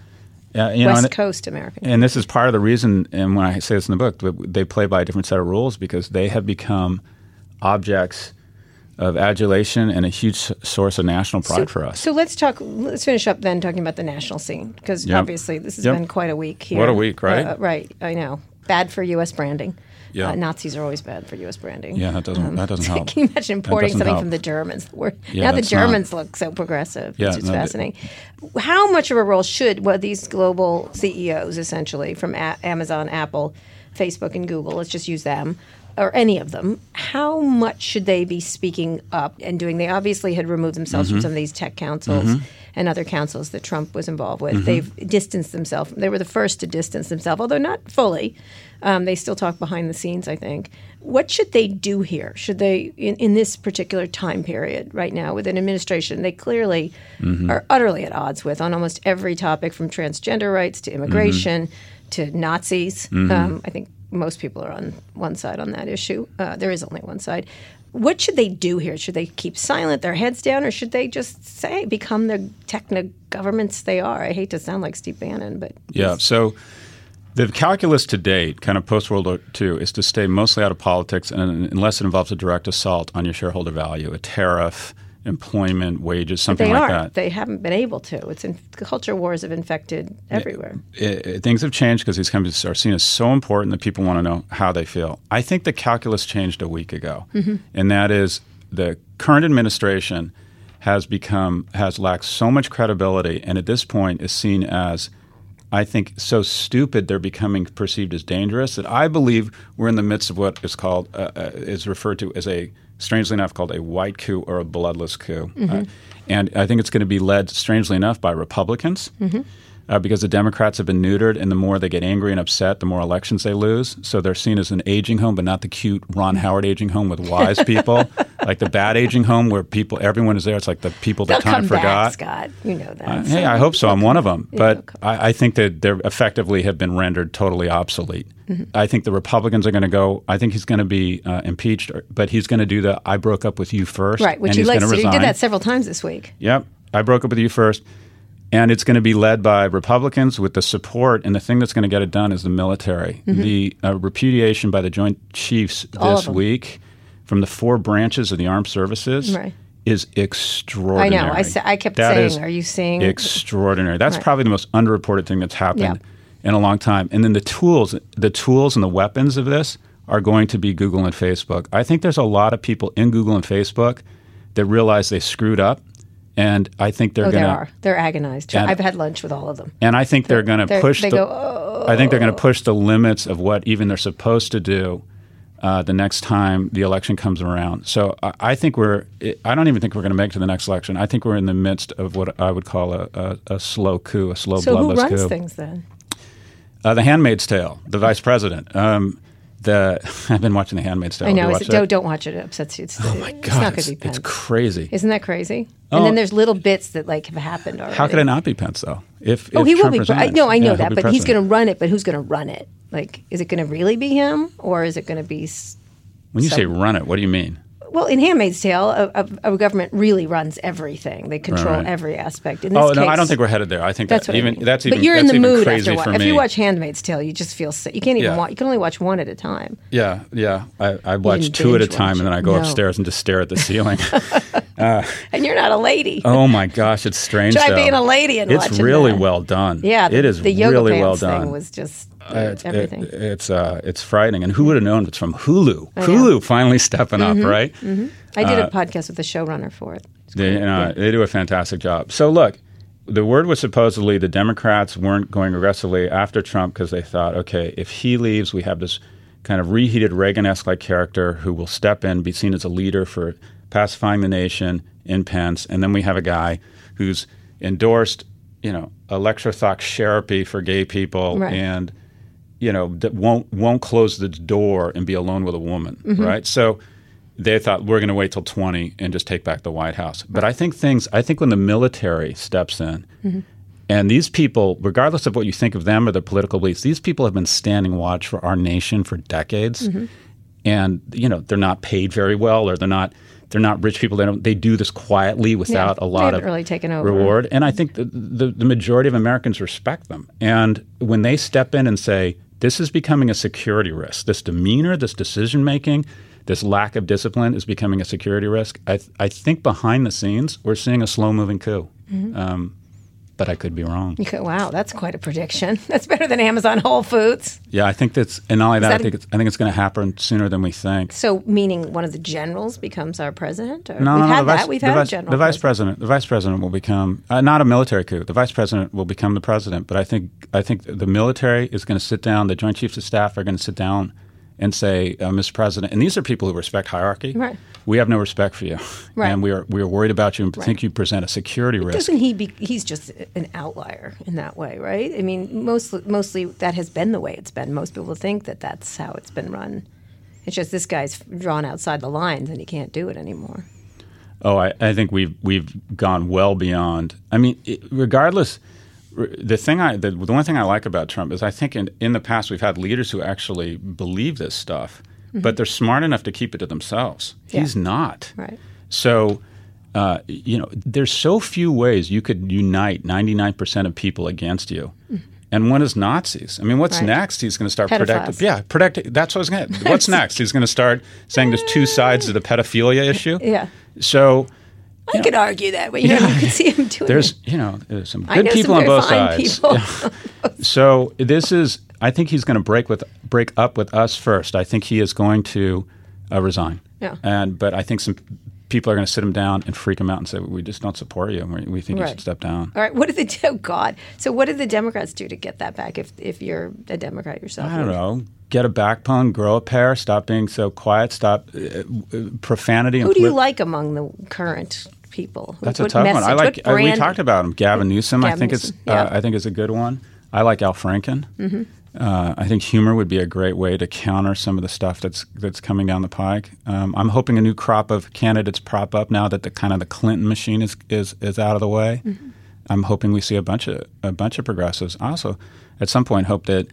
Uh, you know, West and- Coast American. And this is part of the reason, and when I say this in the book, they play by a different set of rules because they have become objects of adulation and a huge source of national pride for us. So let's talk. Let's finish up then talking about the national scene because Yep. obviously this has Yep. been quite a week here. What a week, right? Uh, right. I know. Bad for U.S. branding. Yeah. Uh, Nazis are always bad for U.S. branding. yeah, that doesn't that doesn't help. Can you imagine importing something help. from the Germans? Yeah, now the that's not- Germans look so progressive. Yeah, it's no, they- fascinating. How much of a role should well, these global CEOs, essentially from a- Amazon, Apple, Facebook, and Google, let's just use them, or any of them, how much should they be speaking up and doing? They obviously had removed themselves Mm-hmm. from some of these tech councils and other councils that Trump was involved with. Mm-hmm. They've distanced themselves. They were the first to distance themselves, although not fully. Um, they still talk behind the scenes, I think. What should they do here? Should they, in, in this particular time period right now, with an administration they clearly Mm-hmm. are utterly at odds with on almost every topic from transgender rights to immigration Mm-hmm. to Nazis? Um, I think most people are on one side on that issue. Uh, there is only one side. What should they do here? Should they keep silent, their heads down, or should they just say, become the techno governments they are? I hate to sound like Steve Bannon, but Yeah. So the calculus to date, kind of post World War II, is to stay mostly out of politics and unless it involves a direct assault on your shareholder value, a tariff, employment, wages, something like aren't. that. They haven't been able to. It's in, culture wars have infected everywhere. it, it- things have changed because these companies are seen as so important that people want to know how they feel. I think the calculus changed a week ago, mm-hmm. and that is the current administration has become has lacked so much credibility, and at this point is seen as. I think so stupid they're becoming perceived as dangerous that I believe we're in the midst of what is called uh, uh, is referred to as a strangely enough called a white coup or a bloodless coup, Uh, and I think it's going to be led strangely enough by Republicans uh, because the Democrats have been neutered, and the more they get angry and upset, the more elections they lose. So they're seen as an aging home, but not the cute Ron Howard aging home with wise people, like the bad aging home where people, everyone is there. It's like the people that They'll time forgot. back, Scott. You know that. Uh, So- hey, I hope so. I'm one of them. But. I, I think that they effectively have been rendered totally obsolete. Mm-hmm. I think the Republicans are going to go. I think he's going to be uh, impeached, or- but he's going to do the "I broke up with you first, Right, which and he likes to. He did that several times this week. Yep, I broke up with you first, and it's going to be led by Republicans with the support. And the thing that's going to get it done is the military. The uh, repudiation by the Joint Chiefs Mm-hmm. This week from the four branches of the armed services Right. is extraordinary. I know. I, sa- I kept That saying, "Are you seeing?" extraordinary. That's Right. probably the most underreported thing that's happened Yeah. in a long time. And then the tools, the tools and the weapons of this are going to be Google and Facebook. I think there's a lot of people in Google and Facebook that realize they screwed up, and I think they're oh, going to. are. They're agonized. And- I've had lunch with all of them. And I think they're going to push. they the, go, "Oh." I think they're going to push the limits of what even they're supposed to do. Uh, the next time the election comes around, so I, I think we're. I don't even think we're going to make it to the next election. I think we're in the midst of what I would call a, a, a slow coup, a slow So who bloodless runs coup. things then? Uh, the Handmaid's Tale, the vice president. Um, the I've been watching The Handmaid's Tale. I know. it, don't, don't watch it. It upsets you. It's, Oh my god! it's not going it's, to be it's crazy. Isn't that crazy? Oh. And then there's little bits that like have happened already. How could it not be Pence though? If, Oh, if he will be. Pre- I, no, I know Yeah, that, but he's going to run it. But who's going to run it? Like, is it going to really be him, or is it going to be? s- When you say run it, what do you mean? Well, in Handmaid's Tale, a, a, a government really runs everything. They control Right. every aspect. In this Oh no, I don't think we're headed there. I think That's that even I mean. that's even but you're in the mood after wa- If me. you watch Handmaid's Tale, you just feel sick. You can't even Yeah. watch. You can only watch one at a time. yeah, yeah. I, I watch two at a time, watch and then. I go No. upstairs and just stare at the ceiling. And you're not a lady. oh my gosh, it's strange. Try though. being a lady and it's really that. well done. yeah, the, it is the yoga really well done. thing was just Uh, it's, everything. it- it's uh, it's frightening. And who would have known it's from Hulu? Hulu finally stepping up, Mm-hmm. right? I did uh, a podcast with the showrunner for it. They, uh, they do a fantastic job. So look, the word was supposedly the Democrats weren't going aggressively after Trump because they thought, okay, if he leaves, we have this kind of reheated Reagan-esque like character who will step in, be seen as a leader for pacifying the nation in Pence, and then we have a guy who's endorsed, you know, electroshock therapy for gay people Right. and you know that won't won't close the door and be alone with a woman, Mm-hmm. right? So they thought we're going to wait till 20 and just take back the White House. But I think things I think when the military steps in Mm-hmm. and these people regardless of what you think of them or their political beliefs, these people have been standing watch for our nation for decades. Mm-hmm. And you know, they're not paid very well or they're not they're not rich people. They don't. They do this quietly without they a lot of really taken over. reward. And I think the, the, the majority of Americans respect them. And when they step in and say, this is becoming a security risk, this demeanor, this decision making, this lack of discipline is becoming a security risk, I, th- I think behind the scenes, we're seeing a slow moving coup. Mm-hmm. Um, but I could be wrong. You go, wow, that's quite a prediction. That's better than Amazon Whole Foods. Yeah, I think that's, and not only that, that I a- think it's, I think it's going to happen sooner than we think. So, meaning one of the generals becomes our president? Or No, we've no, no, had that. vice, We've had vice, a general. the vice president. president. The vice president will become uh, not a military coup. The vice president will become the president. But I think I think the military is going to sit down. The Joint Chiefs of Staff are going to sit down and say, uh, "Mr. President," and these are people who respect hierarchy. Right. We have no respect for you, Right. and we are we are worried about you and think you present a security risk. Doesn't he? Be, he's just an outlier in that way, right? I mean, mostly, mostly that has been the way it's been. Most people think that that's how it's been run. It's just this guy's drawn outside the lines, and he can't do it anymore. Oh, I, I think we've we've gone well beyond. I mean, it, regardless, the thing I the, the one thing I like about Trump is I think in in the past we've had leaders who actually believe this stuff, but they're smart enough to keep it to themselves. Yeah. He's not. Right. So, uh, you know, there's so few ways you could unite 99% of people against you. And one is Nazis. I mean, what's Right. next? He's going to start protecting. Yeah, protecting. That's what I was going to. What's next? He's going to start saying there's two sides to the pedophilia issue. Yeah. So I could argue that, but you, know, Yeah. you could see him doing there's it. you know there's some good some people on both sides. so this is I think he's going to break with break up with us first. I think he is going to uh, resign. Yeah. And but I think some people are going to sit him down and freak him out and say we just don't support you. We, we think you should step down. All right, what did they do? Oh, God. So, what did the Democrats do to get that back? If if you're a Democrat yourself, I don't know. Get a backbone, grow a pair, stop being so quiet, stop uh, uh, profanity. Who do you like among the current people? That's what a tough one. I like. uh, we talked about him. Gavin Newsom. I think Newsom, it's. yeah. Uh, I think is a good one. I like Al Franken. Mm-hmm. Uh, I think humor would be a great way to counter some of the stuff that's that's coming down the pike. Um, I'm hoping a new crop of candidates prop up now that the kind of the Clinton machine is is, is out of the way. Mm-hmm. I'm hoping we see a bunch of a bunch of progressives. I also, at some point, hope that.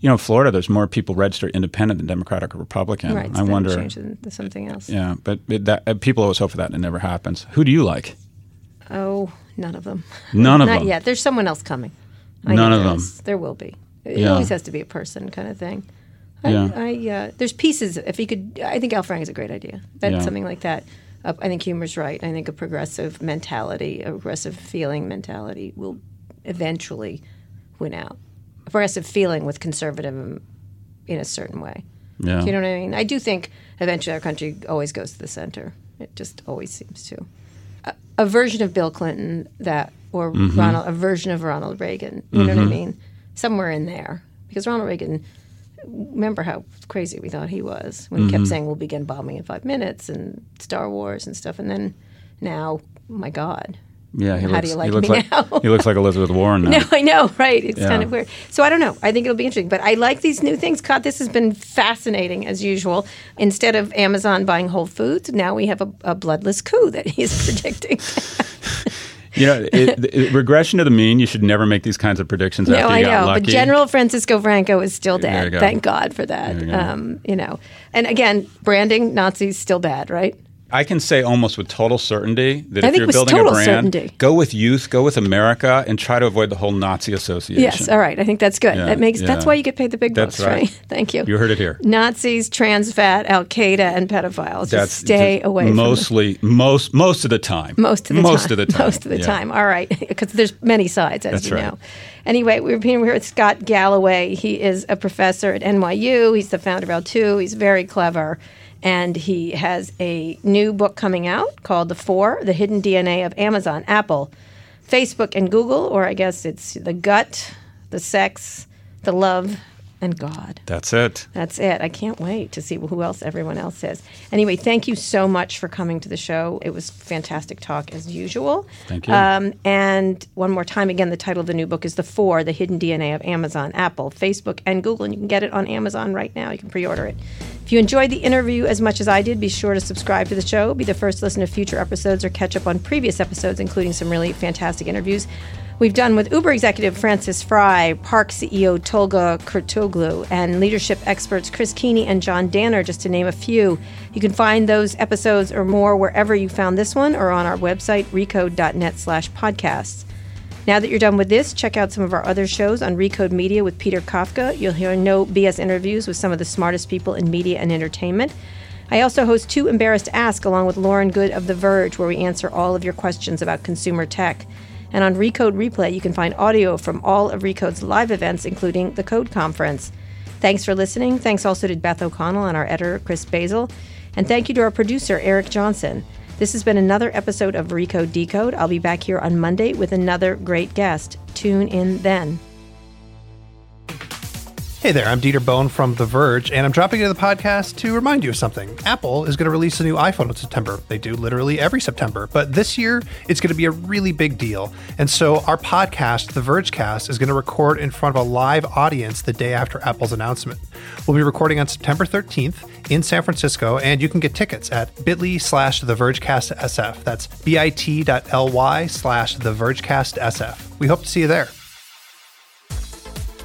You know, Florida, there's more people registered independent than Democratic or Republican. Right, I wonder. something else. Yeah, but it, that, uh, people always hope for that, and it never happens. Who do you like? Oh, none of them. None of Not them. yet. There's someone else coming. I None of there them. There will be. It Yeah. always has to be a person kind of thing. I, Yeah. I uh, there's pieces. If you could, I think Al Frank is a great idea. That's Yeah. something like that. Uh, I think humor's right. I think a progressive mentality, a progressive feeling mentality, will eventually win out. Progressive feeling with conservative in a certain way. Yeah. Do you know what I mean? I do think eventually our country always goes to the center. It just always seems to. A, a version of Bill Clinton that, or Mm-hmm. Ronald, a version of Ronald Reagan. You know what I mean? Somewhere in there, because Ronald Reagan. Remember how crazy we thought he was when he Mm-hmm. kept saying we'll begin bombing in five minutes and Star Wars and stuff, and then now, my God, Yeah, he How looks, do you he like looks me like now? he looks like Elizabeth Warren now. no, I know, right? It's Yeah. kind of weird. So I don't know. I think it'll be interesting. But I like these new things. God, this has been fascinating as usual. Instead of Amazon buying Whole Foods, now we have a, a bloodless coup that he's predicting. You know, it, it- regression to the mean. You should never make these kinds of predictions no, after I you got know. But General Francisco Franco is still dead. go. Thank God for that. You. Um, you know, and again, branding Nazis still bad, right? I can say almost with total certainty that I if you're building a brand, certainty. go with youth, go with America, and try to avoid the whole Nazi association. Yes. All right. I think that's good. Yeah, that makes. That's why you get paid the big bucks, right. right? Thank you. You heard it here. Nazis, trans fat, Al Qaeda, and pedophiles. Just stay just away from the mostly most most of the time. most of the most time. of the time. Most of the Yeah. time. All right, because there's many sides, as That's you right. know. Anyway, we're here with Scott Galloway. He is a professor at NYU. He's the founder of L2. He's very clever. And he has a new book coming out called The Four The Hidden DNA of Amazon, Apple, Facebook, and Google, or I guess it's the gut, the sex, the love, and God. That's it. That's it. I can't wait to see who else everyone else is. Anyway, thank you so much for coming to the show. It was fantastic talk as usual. Thank you. Um, and one more time, again, the title of the new book is The Four The Hidden DNA of Amazon, Apple, Facebook, and Google. And you can get it on Amazon right now. You can pre order it. If you enjoyed the interview as much as I did, be sure to subscribe to the show, be the first to listen to future episodes, or catch up on previous episodes, including some really fantastic interviews. We've done with Uber executive Frances Frei, PARC CEO Tolga Kurtoglu, and leadership experts Chris Keeney and John Danner, just to name a few. You can find those episodes or more wherever you found this one or on our website, recode.net slash podcasts. Now that you're done with this, check out some of our other shows on Recode Media with Peter Kafka. You'll hear no BS interviews with some of the smartest people in media and entertainment. I also host Too Embarrassed to Ask along with Lauren Goode of The Verge, where we answer all of your questions about consumer tech. And on Recode Replay, you can find audio from all of Recode's live events, including the Code Conference. Thanks for listening. Thanks also to Beth O'Connell and our editor, Chris Basil. And thank you to our producer, Eric Johnson. This has been another episode of Recode Decode. I'll be back here on Monday with another great guest. Tune in then. Hey there, I'm Dieter Bohn from The Verge, and I'm dropping into the podcast to remind you of something. Apple is going to release a new iPhone in September. They do literally every September, but this year it's going to be a really big deal. And so our podcast, The Vergecast, is going to record in front of a live audience the day after Apple's announcement. We'll be recording on September 13th in San Francisco, and you can get tickets at bit.ly slash The Vergecast SF. That's bit.ly slash The Vergecast SF. We hope to see you there.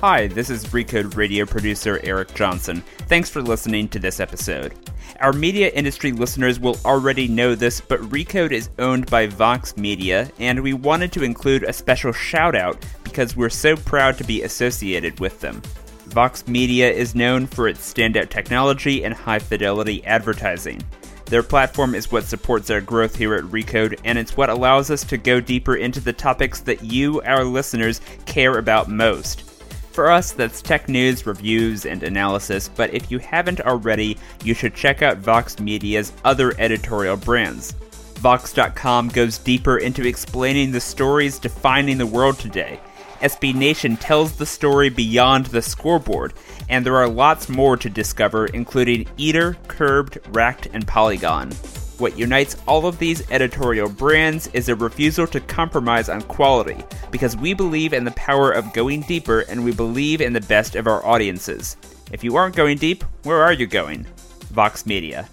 Hi, this is Recode radio producer Eric Johnson. Thanks for listening to this episode. Our media industry listeners will already know this, but Recode is owned by Vox Media, and we wanted to include a special shout out because we're so proud to be associated with them. Vox Media is known for its standout technology and high fidelity advertising. Their platform is what supports our growth here at Recode, and it's what allows us to go deeper into the topics that you, our listeners, care about most. For us, that's tech news, reviews, and analysis, but if you haven't already, you should check out Vox Media's other editorial brands. Vox.com goes deeper into explaining the stories defining the world today. SB Nation tells the story beyond the scoreboard, and there are lots more to discover, including Eater, Curbed, Racked, and Polygon. What unites all of these editorial brands is a refusal to compromise on quality, because we believe in the power of going deeper and we believe in the best of our audiences. If you aren't going deep, where are you going? Vox Media.